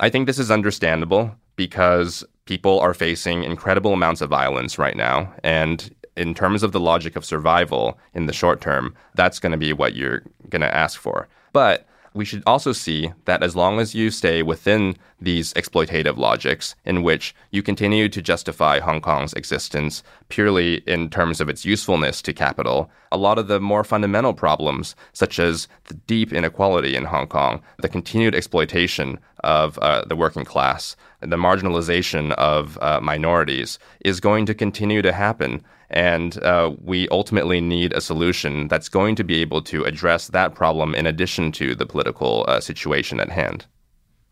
I think this is understandable because people are facing incredible amounts of violence right now. And in terms of the logic of survival in the short term, that's going to be what you're going to ask for. But we should also see that as long as you stay within these exploitative logics in which you continue to justify Hong Kong's existence purely in terms of its usefulness to capital, a lot of the more fundamental problems, such as the deep inequality in Hong Kong, the continued exploitation of uh, the working class, the marginalization of uh, minorities, is going to continue to happen. And uh, we ultimately need a solution that's going to be able to address that problem in addition to the political uh, situation at hand.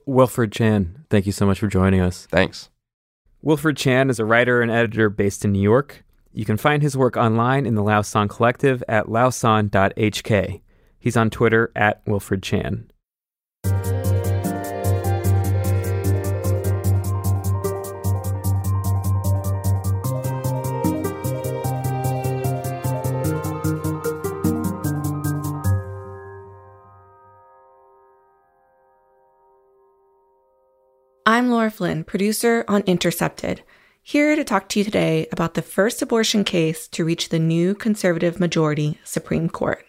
Wilfred Chan, thank you so much for joining us. Thanks. Wilfred Chan is a writer and editor based in New York. You can find his work online in the Lausan Collective at lausan.hk. He's on Twitter at Wilfred Chan. I'm Laura Flynn, producer on Intercepted, here to talk to you today about the first abortion case to reach the new conservative majority Supreme Court.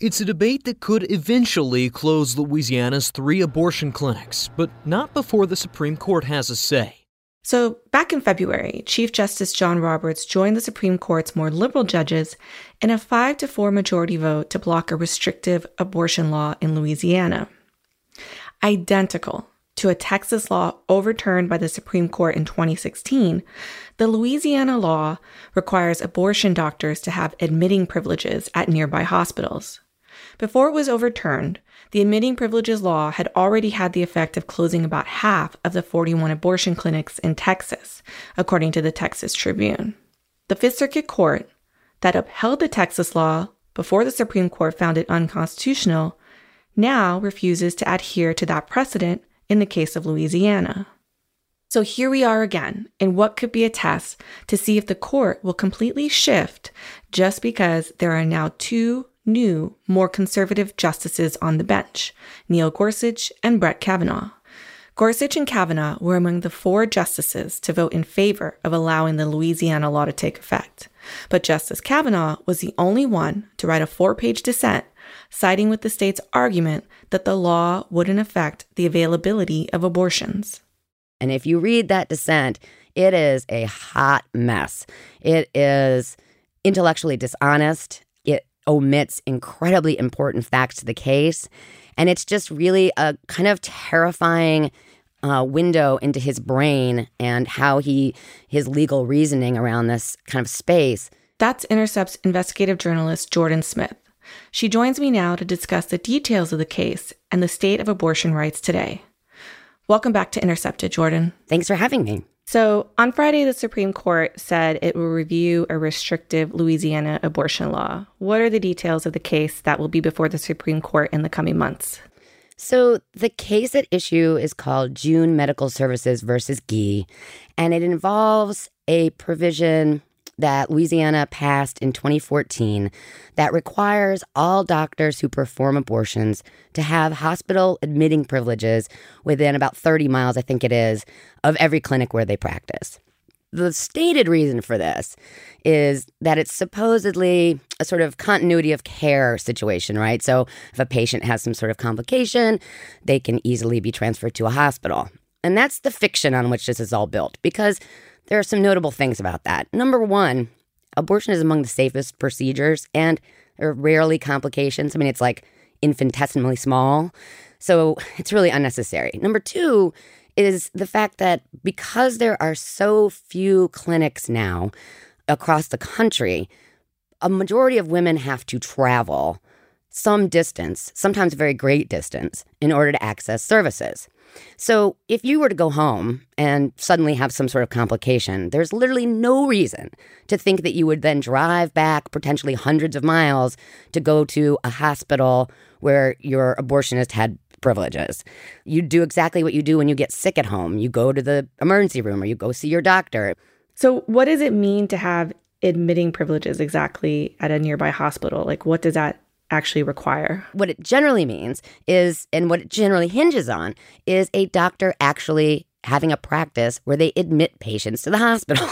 It's a debate that could eventually close Louisiana's three abortion clinics, but not before the Supreme Court has a say. So, back in February, Chief Justice John Roberts joined the Supreme Court's more liberal judges in a 5 to 4 majority vote to block a restrictive abortion law in Louisiana. Identical to a Texas law overturned by the Supreme Court in 2016, the Louisiana law requires abortion doctors to have admitting privileges at nearby hospitals. Before it was overturned, the admitting privileges law had already had the effect of closing about half of the 41 abortion clinics in Texas, according to the Texas Tribune. The Fifth Circuit Court, that upheld the Texas law before the Supreme Court found it unconstitutional, now refuses to adhere to that precedent in the case of Louisiana. So here we are again in what could be a test to see if the court will completely shift just because there are now two new, more conservative justices on the bench Neil Gorsuch and Brett Kavanaugh. Gorsuch and Kavanaugh were among the four justices to vote in favor of allowing the Louisiana law to take effect. But Justice Kavanaugh was the only one to write a four page dissent siding with the state's argument that the law wouldn't affect the availability of abortions. And if you read that dissent, it is a hot mess. It is intellectually dishonest. It omits incredibly important facts to the case. And it's just really a kind of terrifying uh, window into his brain and how he, his legal reasoning around this kind of space. That's Intercept's investigative journalist Jordan Smith. She joins me now to discuss the details of the case and the state of abortion rights today. Welcome back to Intercepted, Jordan. Thanks for having me. So, on Friday, the Supreme Court said it will review a restrictive Louisiana abortion law. What are the details of the case that will be before the Supreme Court in the coming months? So, the case at issue is called June Medical Services versus Gee, and it involves a provision that Louisiana passed in 2014 that requires all doctors who perform abortions to have hospital admitting privileges within about 30 miles, I think it is, of every clinic where they practice. The stated reason for this is that it's supposedly a sort of continuity of care situation, right? So if a patient has some sort of complication, they can easily be transferred to a hospital. And that's the fiction on which this is all built because there are some notable things about that. Number one, abortion is among the safest procedures and there are rarely complications. I mean, it's like infinitesimally small. So it's really unnecessary. Number two is the fact that because there are so few clinics now across the country, a majority of women have to travel some distance, sometimes a very great distance, in order to access services. So, if you were to go home and suddenly have some sort of complication, there's literally no reason to think that you would then drive back potentially hundreds of miles to go to a hospital where your abortionist had privileges. You do exactly what you do when you get sick at home. You go to the emergency room or you go see your doctor. So, what does it mean to have admitting privileges exactly at a nearby hospital? Like, what does that actually require. What it generally means is, and what it generally hinges on, is a doctor actually having a practice where they admit patients to the hospital.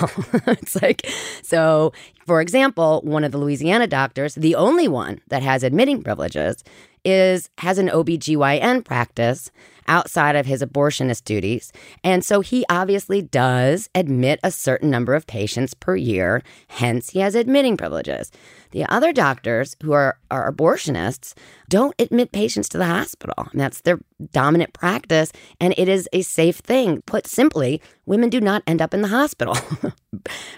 it's like, so for example, one of the Louisiana doctors, the only one that has admitting privileges, is has an OBGYN practice outside of his abortionist duties. And so he obviously does admit a certain number of patients per year, hence he has admitting privileges. The other doctors who are, are abortionists don't admit patients to the hospital. And that's their dominant practice. And it is a safe thing. Put simply, women do not end up in the hospital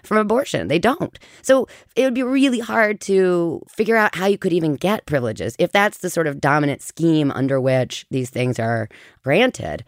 from abortion. They don't. So it would be really hard to figure out how you could even get privileges if that's the sort of dominant scheme under which these things are granted.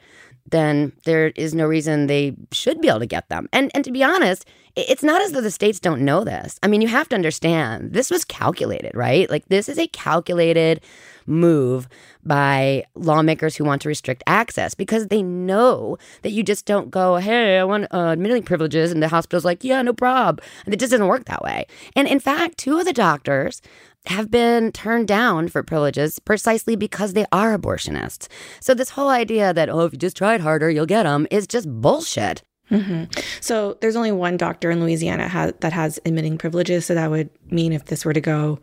Then there is no reason they should be able to get them. And and to be honest, it's not as though the states don't know this. I mean, you have to understand this was calculated, right? Like this is a calculated move by lawmakers who want to restrict access because they know that you just don't go, hey, I want uh, admitting privileges, and the hospital's like, yeah, no problem. And it just doesn't work that way. And in fact, two of the doctors have been turned down for privileges precisely because they are abortionists. So this whole idea that, oh, if you just tried harder, you'll get them is just bullshit. Mm-hmm. So there's only one doctor in Louisiana ha- that has admitting privileges. So that would mean if this were to go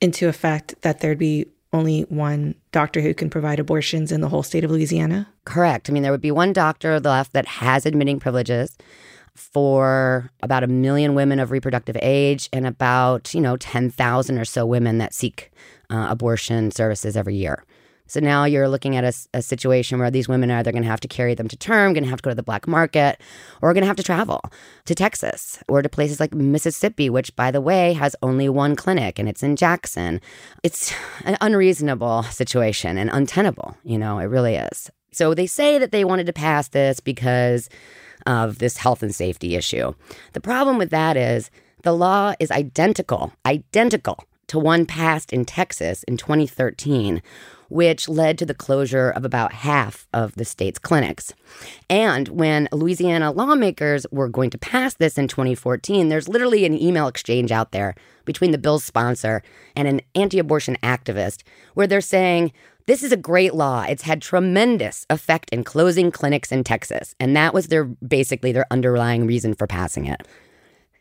into effect, that there'd be only one doctor who can provide abortions in the whole state of Louisiana? Correct. I mean, there would be one doctor left that has admitting privileges for about a million women of reproductive age and about, you know, 10,000 or so women that seek uh, abortion services every year. So now you're looking at a, a situation where these women are either going to have to carry them to term, going to have to go to the black market, or going to have to travel to Texas or to places like Mississippi, which, by the way, has only one clinic and it's in Jackson. It's an unreasonable situation and untenable. You know, it really is. So they say that they wanted to pass this because of this health and safety issue. The problem with that is the law is identical, identical to one passed in Texas in 2013, which led to the closure of about half of the state's clinics. And when Louisiana lawmakers were going to pass this in 2014, there's literally an email exchange out there between the bill's sponsor and an anti abortion activist where they're saying, this is a great law. It's had tremendous effect in closing clinics in Texas, and that was their basically their underlying reason for passing it.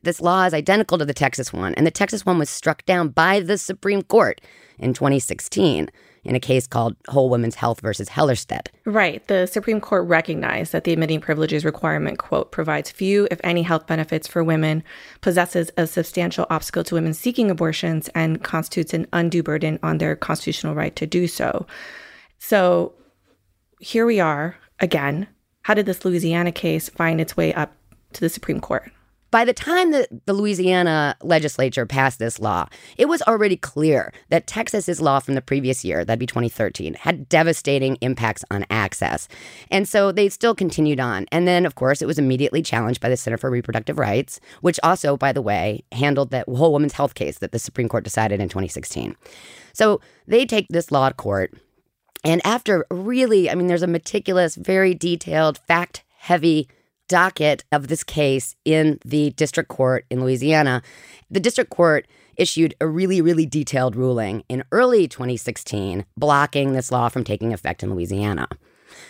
This law is identical to the Texas one, and the Texas one was struck down by the Supreme Court in 2016 in a case called Whole Women's Health versus Hellerstedt. Right. The Supreme Court recognized that the admitting privileges requirement, quote, provides few, if any, health benefits for women, possesses a substantial obstacle to women seeking abortions, and constitutes an undue burden on their constitutional right to do so. So here we are again. How did this Louisiana case find its way up to the Supreme Court? By the time that the Louisiana legislature passed this law, it was already clear that Texas's law from the previous year, that'd be 2013, had devastating impacts on access. And so they still continued on. And then, of course, it was immediately challenged by the Center for Reproductive Rights, which also, by the way, handled that whole woman's health case that the Supreme Court decided in 2016. So they take this law to court. And after really, I mean, there's a meticulous, very detailed, fact heavy docket of this case in the district court in Louisiana, the district court issued a really, really detailed ruling in early 2016 blocking this law from taking effect in Louisiana.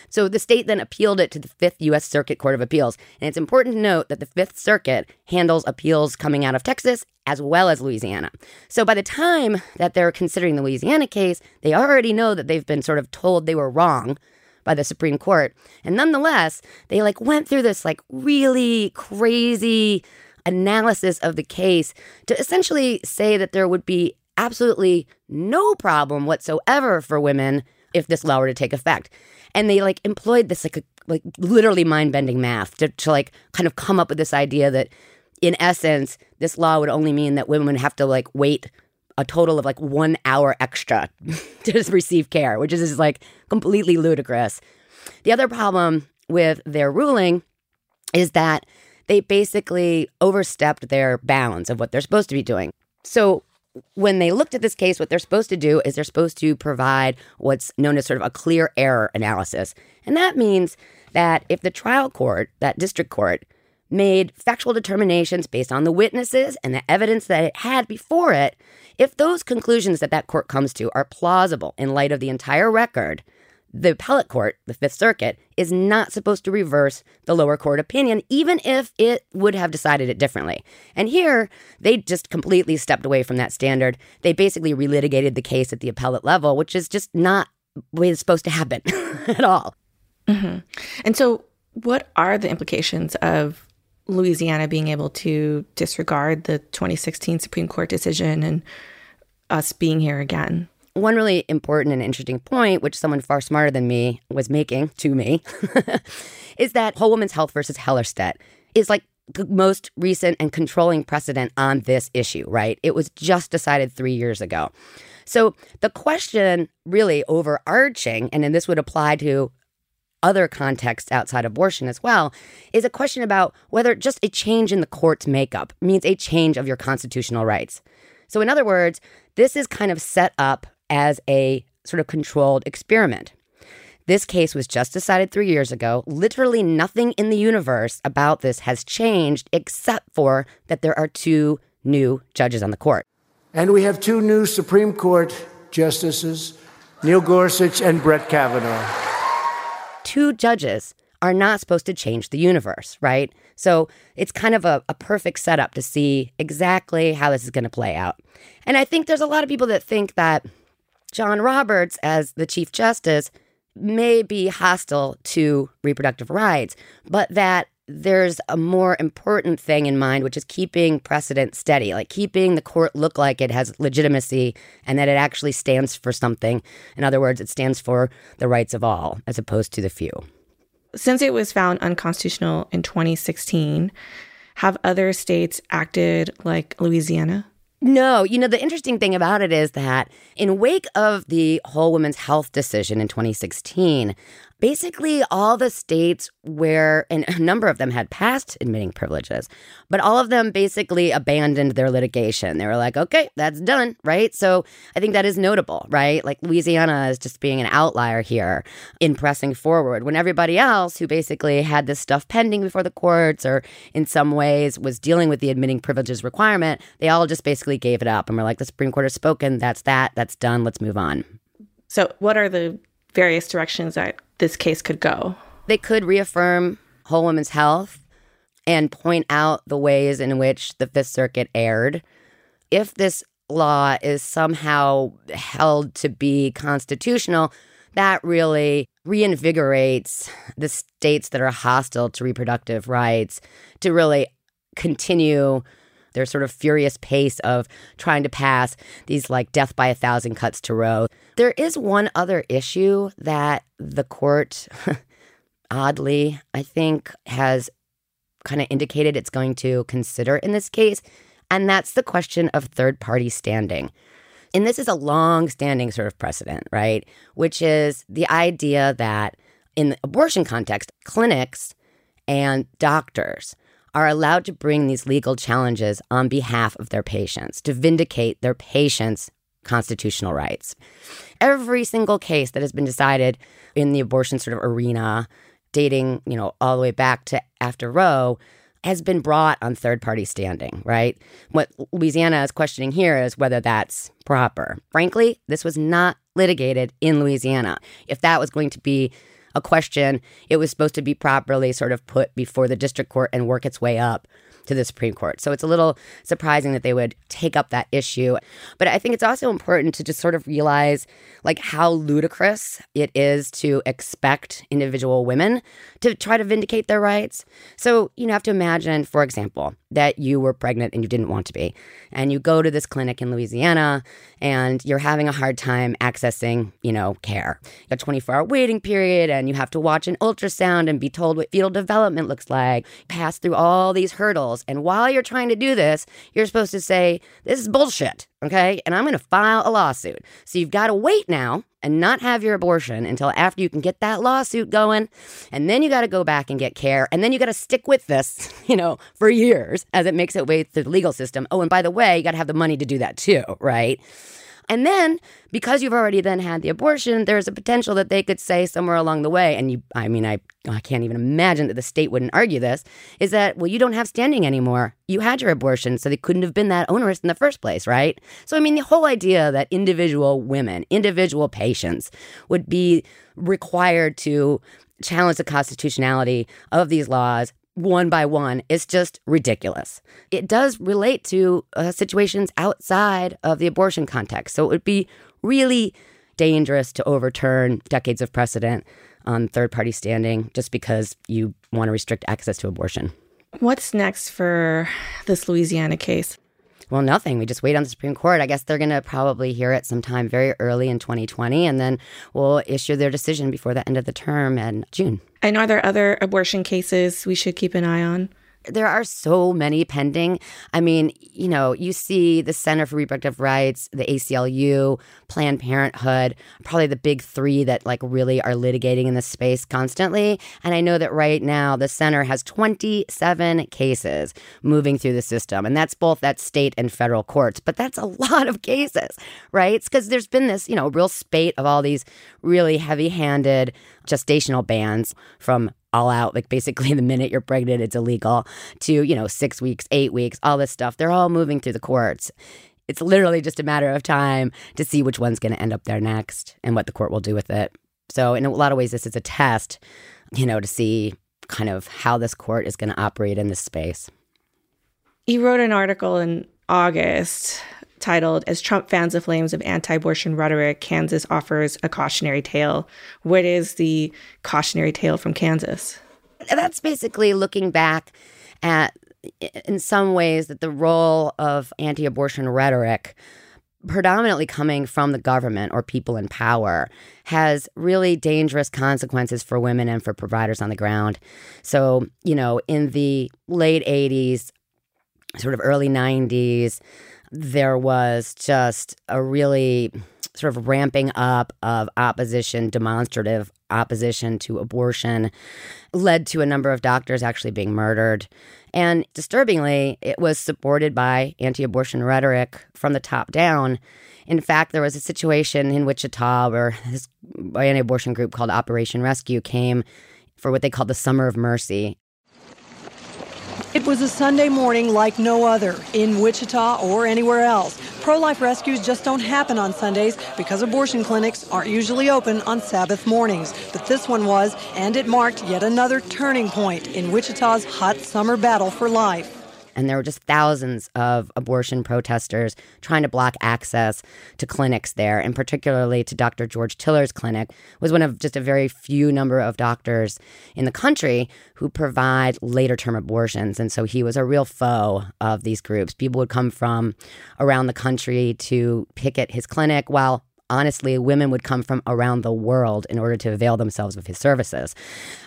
So the state then appealed it to the Fifth U.S. Circuit Court of Appeals. And it's important to note that the Fifth Circuit handles appeals coming out of Texas as well as Louisiana. So by the time that they're considering the Louisiana case, they already know that they've been sort of told they were wrong by the Supreme Court. And nonetheless, they like went through this like really crazy analysis of the case to essentially say that there would be absolutely no problem whatsoever for women if this law were to take effect. And they like employed this like a, like literally mind-bending math to, to like kind of come up with this idea that in essence this law would only mean that women would have to like wait a total of like one hour extra to receive care, which is like completely ludicrous. The other problem with their ruling is that they basically overstepped their bounds of what they're supposed to be doing. So when they looked at this case, what they're supposed to do is they're supposed to provide what's known as sort of a clear error analysis. And that means that if the trial court, that district court, made factual determinations based on the witnesses and the evidence that it had before it, if those conclusions that that court comes to are plausible in light of the entire record, the appellate court, the Fifth Circuit, is not supposed to reverse the lower court opinion, even if it would have decided it differently. And here, they just completely stepped away from that standard. They basically relitigated the case at the appellate level, which is just not way it's supposed to happen at all. Mm-hmm. And so, what are the implications of Louisiana being able to disregard the 2016 Supreme Court decision and us being here again. One really important and interesting point, which someone far smarter than me was making to me, is that Whole Woman's Health versus Hellerstedt is like the most recent and controlling precedent on this issue, right? It was just decided three years ago. So the question, really overarching, and then this would apply to other contexts outside abortion as well, is a question about whether just a change in the court's makeup means a change of your constitutional rights. So, in other words, this is kind of set up as a sort of controlled experiment. This case was just decided three years ago. Literally nothing in the universe about this has changed except for that there are two new judges on the court. And we have two new Supreme Court justices, Neil Gorsuch and Brett Kavanaugh. Two judges are not supposed to change the universe, right? So it's kind of a, a perfect setup to see exactly how this is going to play out. And I think there's a lot of people that think that John Roberts, as the Chief Justice, may be hostile to reproductive rights, but that there's a more important thing in mind, which is keeping precedent steady, like keeping the court look like it has legitimacy and that it actually stands for something. In other words, it stands for the rights of all as opposed to the few. Since it was found unconstitutional in 2016, have other states acted like Louisiana? No, you know, the interesting thing about it is that in wake of the whole women's health decision in 2016, basically all the states where, and a number of them had passed admitting privileges, but all of them basically abandoned their litigation. They were like, okay, that's done, right? So I think that is notable, right? Like Louisiana is just being an outlier here in pressing forward when everybody else who basically had this stuff pending before the courts or in some ways was dealing with the admitting privileges requirement, they all just basically gave it up and were like, the Supreme Court has spoken, that's that, that's done, let's move on. So, what are the various directions that this case could go. They could reaffirm whole woman's health and point out the ways in which the Fifth Circuit erred. If this law is somehow held to be constitutional, that really reinvigorates the states that are hostile to reproductive rights to really continue their sort of furious pace of trying to pass these like death by a thousand cuts to Roe. There is one other issue that the court, oddly, I think, has kind of indicated it's going to consider in this case, and that's the question of third party standing. And this is a long standing sort of precedent, right? Which is the idea that in the abortion context, clinics and doctors are allowed to bring these legal challenges on behalf of their patients to vindicate their patients' constitutional rights. Every single case that has been decided in the abortion sort of arena, dating, you know, all the way back to after Roe, has been brought on third party standing, right? What Louisiana is questioning here is whether that's proper. Frankly, this was not litigated in Louisiana. If that was going to be a question, it was supposed to be properly sort of put before the district court and work its way up to the Supreme Court. So it's a little surprising that they would take up that issue. But I think it's also important to just sort of realize like how ludicrous it is to expect individual women to try to vindicate their rights. So, you know, have to imagine, for example, that you were pregnant and you didn't want to be. And you go to this clinic in Louisiana and you're having a hard time accessing, you know, care. A 24 hour waiting period and you have to watch an ultrasound and be told what fetal development looks like, pass through all these hurdles. And while you're trying to do this, you're supposed to say, this is bullshit. Okay. And I'm going to file a lawsuit. So you've got to wait now and not have your abortion until after you can get that lawsuit going. And then you got to go back and get care. And then you got to stick with this, you know, for years as it makes its way through the legal system. Oh, and by the way, you got to have the money to do that too, right? And then because you've already then had the abortion, there's a potential that they could say somewhere along the way, and you, I mean, I, I can't even imagine that the state wouldn't argue this, is that, well, you don't have standing anymore. You had your abortion, so they couldn't have been that onerous in the first place, right? So, I mean, the whole idea that individual women, individual patients would be required to challenge the constitutionality of these laws one by one is just ridiculous. It does relate to uh, situations outside of the abortion context. So it would be really dangerous to overturn decades of precedent on third party standing just because you want to restrict access to abortion. What's next for this Louisiana case? Well, nothing. We just wait on the Supreme Court. I guess they're going to probably hear it sometime very early in 2020, and then we'll issue their decision before the end of the term in June. And are there other abortion cases we should keep an eye on There are so many pending. I mean, you know, you see the Center for Reproductive Rights, the ACLU, Planned Parenthood, probably the big three that like really are litigating in this space constantly. And I know that right now the center has 27 cases moving through the system. And that's both at state and federal courts. But that's a lot of cases, right? Because there's been this, you know, real spate of all these really heavy handed gestational bans from all out, like basically the minute you're pregnant, it's illegal, to, you know, six weeks, eight weeks, all this stuff. They're all moving through the courts. It's literally just a matter of time to see which one's going to end up there next and what the court will do with it. So, in a lot of ways, this is a test, you know, to see kind of how this court is going to operate in this space. You wrote an article in August titled As Trump fans the flames of anti abortion rhetoric, Kansas offers a cautionary tale. What is the cautionary tale from Kansas? That's basically looking back at, in some ways, that the role of anti abortion rhetoric predominantly coming from the government or people in power has really dangerous consequences for women and for providers on the ground. So, you know, in the late 80s, sort of early 90s, there was just a really sort of ramping up of opposition, demonstrative opposition to abortion, led to a number of doctors actually being murdered. And disturbingly, it was supported by anti abortion rhetoric from the top down. In fact, there was a situation in Wichita where this anti abortion group called Operation Rescue came for what they called the Summer of Mercy. It was a Sunday morning like no other in Wichita or anywhere else. Pro life rescues just don't happen on Sundays because abortion clinics aren't usually open on Sabbath mornings. But this one was, and it marked yet another turning point in Wichita's hot summer battle for life and there were just thousands of abortion protesters trying to block access to clinics there and particularly to dr george tiller's clinic was one of just a very few number of doctors in the country who provide later term abortions. And so he was a real foe of these groups. People would come from around the country to picket his clinic while honestly, women would come from around the world in order to avail themselves of his services.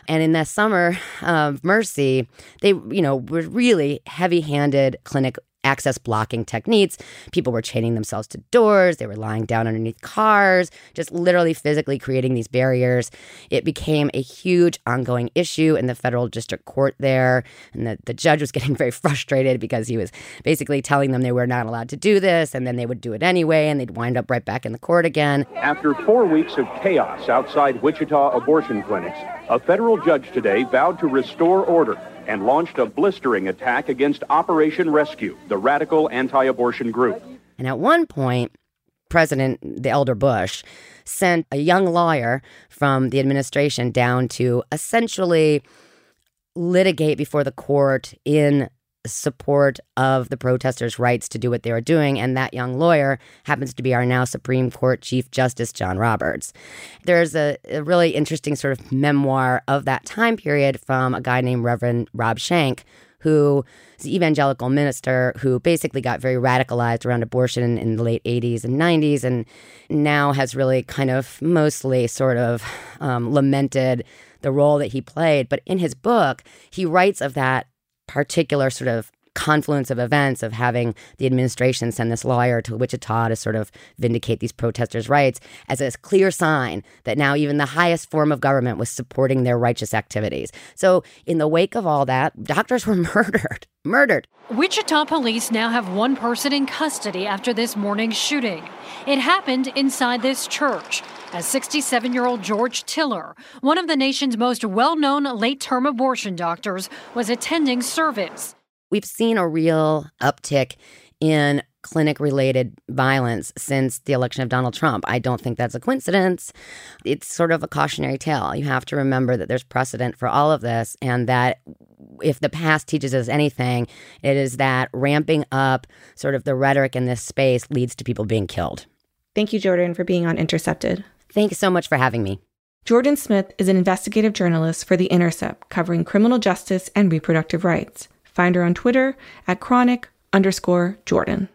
And in that summer of Mercy, they, you know, were really heavy handed clinic access blocking techniques. People were chaining themselves to doors, they were lying down underneath cars, just literally physically creating these barriers. It became a huge ongoing issue in the federal district court there. And the, the judge was getting very frustrated because he was basically telling them they were not allowed to do this, and then they would do it anyway, and they'd wind up right back in the court again. After four weeks of chaos outside Wichita abortion clinics, a federal judge today vowed to restore order and launched a blistering attack against Operation Rescue, the radical anti abortion group. And at one point, President, the elder Bush, sent a young lawyer from the administration down to essentially litigate before the court in support of the protesters' rights to do what they were doing. And that young lawyer happens to be our now Supreme Court Chief Justice John Roberts. There's a, a, really interesting sort of memoir of that time period from a guy named Reverend Rob Schenck. Who is an evangelical minister who basically got very radicalized around abortion in the late 80s and 90s, and now has really kind of mostly sort of um, lamented the role that he played. But in his book, he writes of that particular sort of confluence of events of having the administration send this lawyer to Wichita to sort of vindicate these protesters' rights as a clear sign that now even the highest form of government was supporting their righteous activities. So, in the wake of all that, doctors were murdered. Murdered. Wichita police now have one person in custody after this morning's shooting. It happened inside this church as 67 year old George Tiller, one of the nation's most well known late term abortion doctors, was attending service. We've seen a real uptick in clinic related violence since the election of Donald Trump. I don't think that's a coincidence. It's sort of a cautionary tale. You have to remember that there's precedent for all of this, and that if the past teaches us anything, it is that ramping up sort of the rhetoric in this space leads to people being killed. Thank you, Jordan, for being on Intercepted. Thank you so much for having me. Jordan Smith is an investigative journalist for The Intercept, covering criminal justice and reproductive rights. Find her on Twitter at chronic underscore Jordan.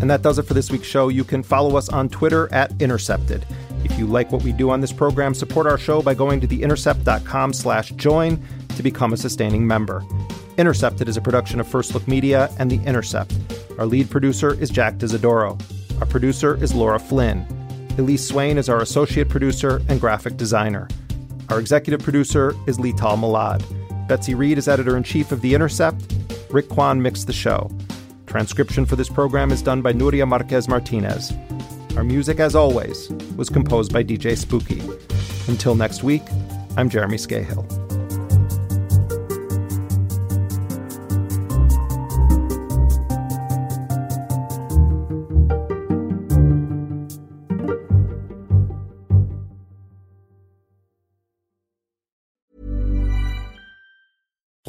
And that does it for this week's show. You can follow us on Twitter at Intercepted. If you like what we do on this program, support our show by going to theintercept.com slash join to become a sustaining member. Intercepted is a production of First Look Media and The Intercept. Our lead producer is Jack D'Isidoro. Our producer is Laura Flynn. Elise Swain is our associate producer and graphic designer. Our executive producer is Leital Molad. Betsy Reed is editor in chief of The Intercept. Rick Kwan mixed the show. Transcription for this program is done by Nuria Marquez Martinez. Our music, as always, was composed by DJ Spooky. Until next week, I'm Jeremy Scahill.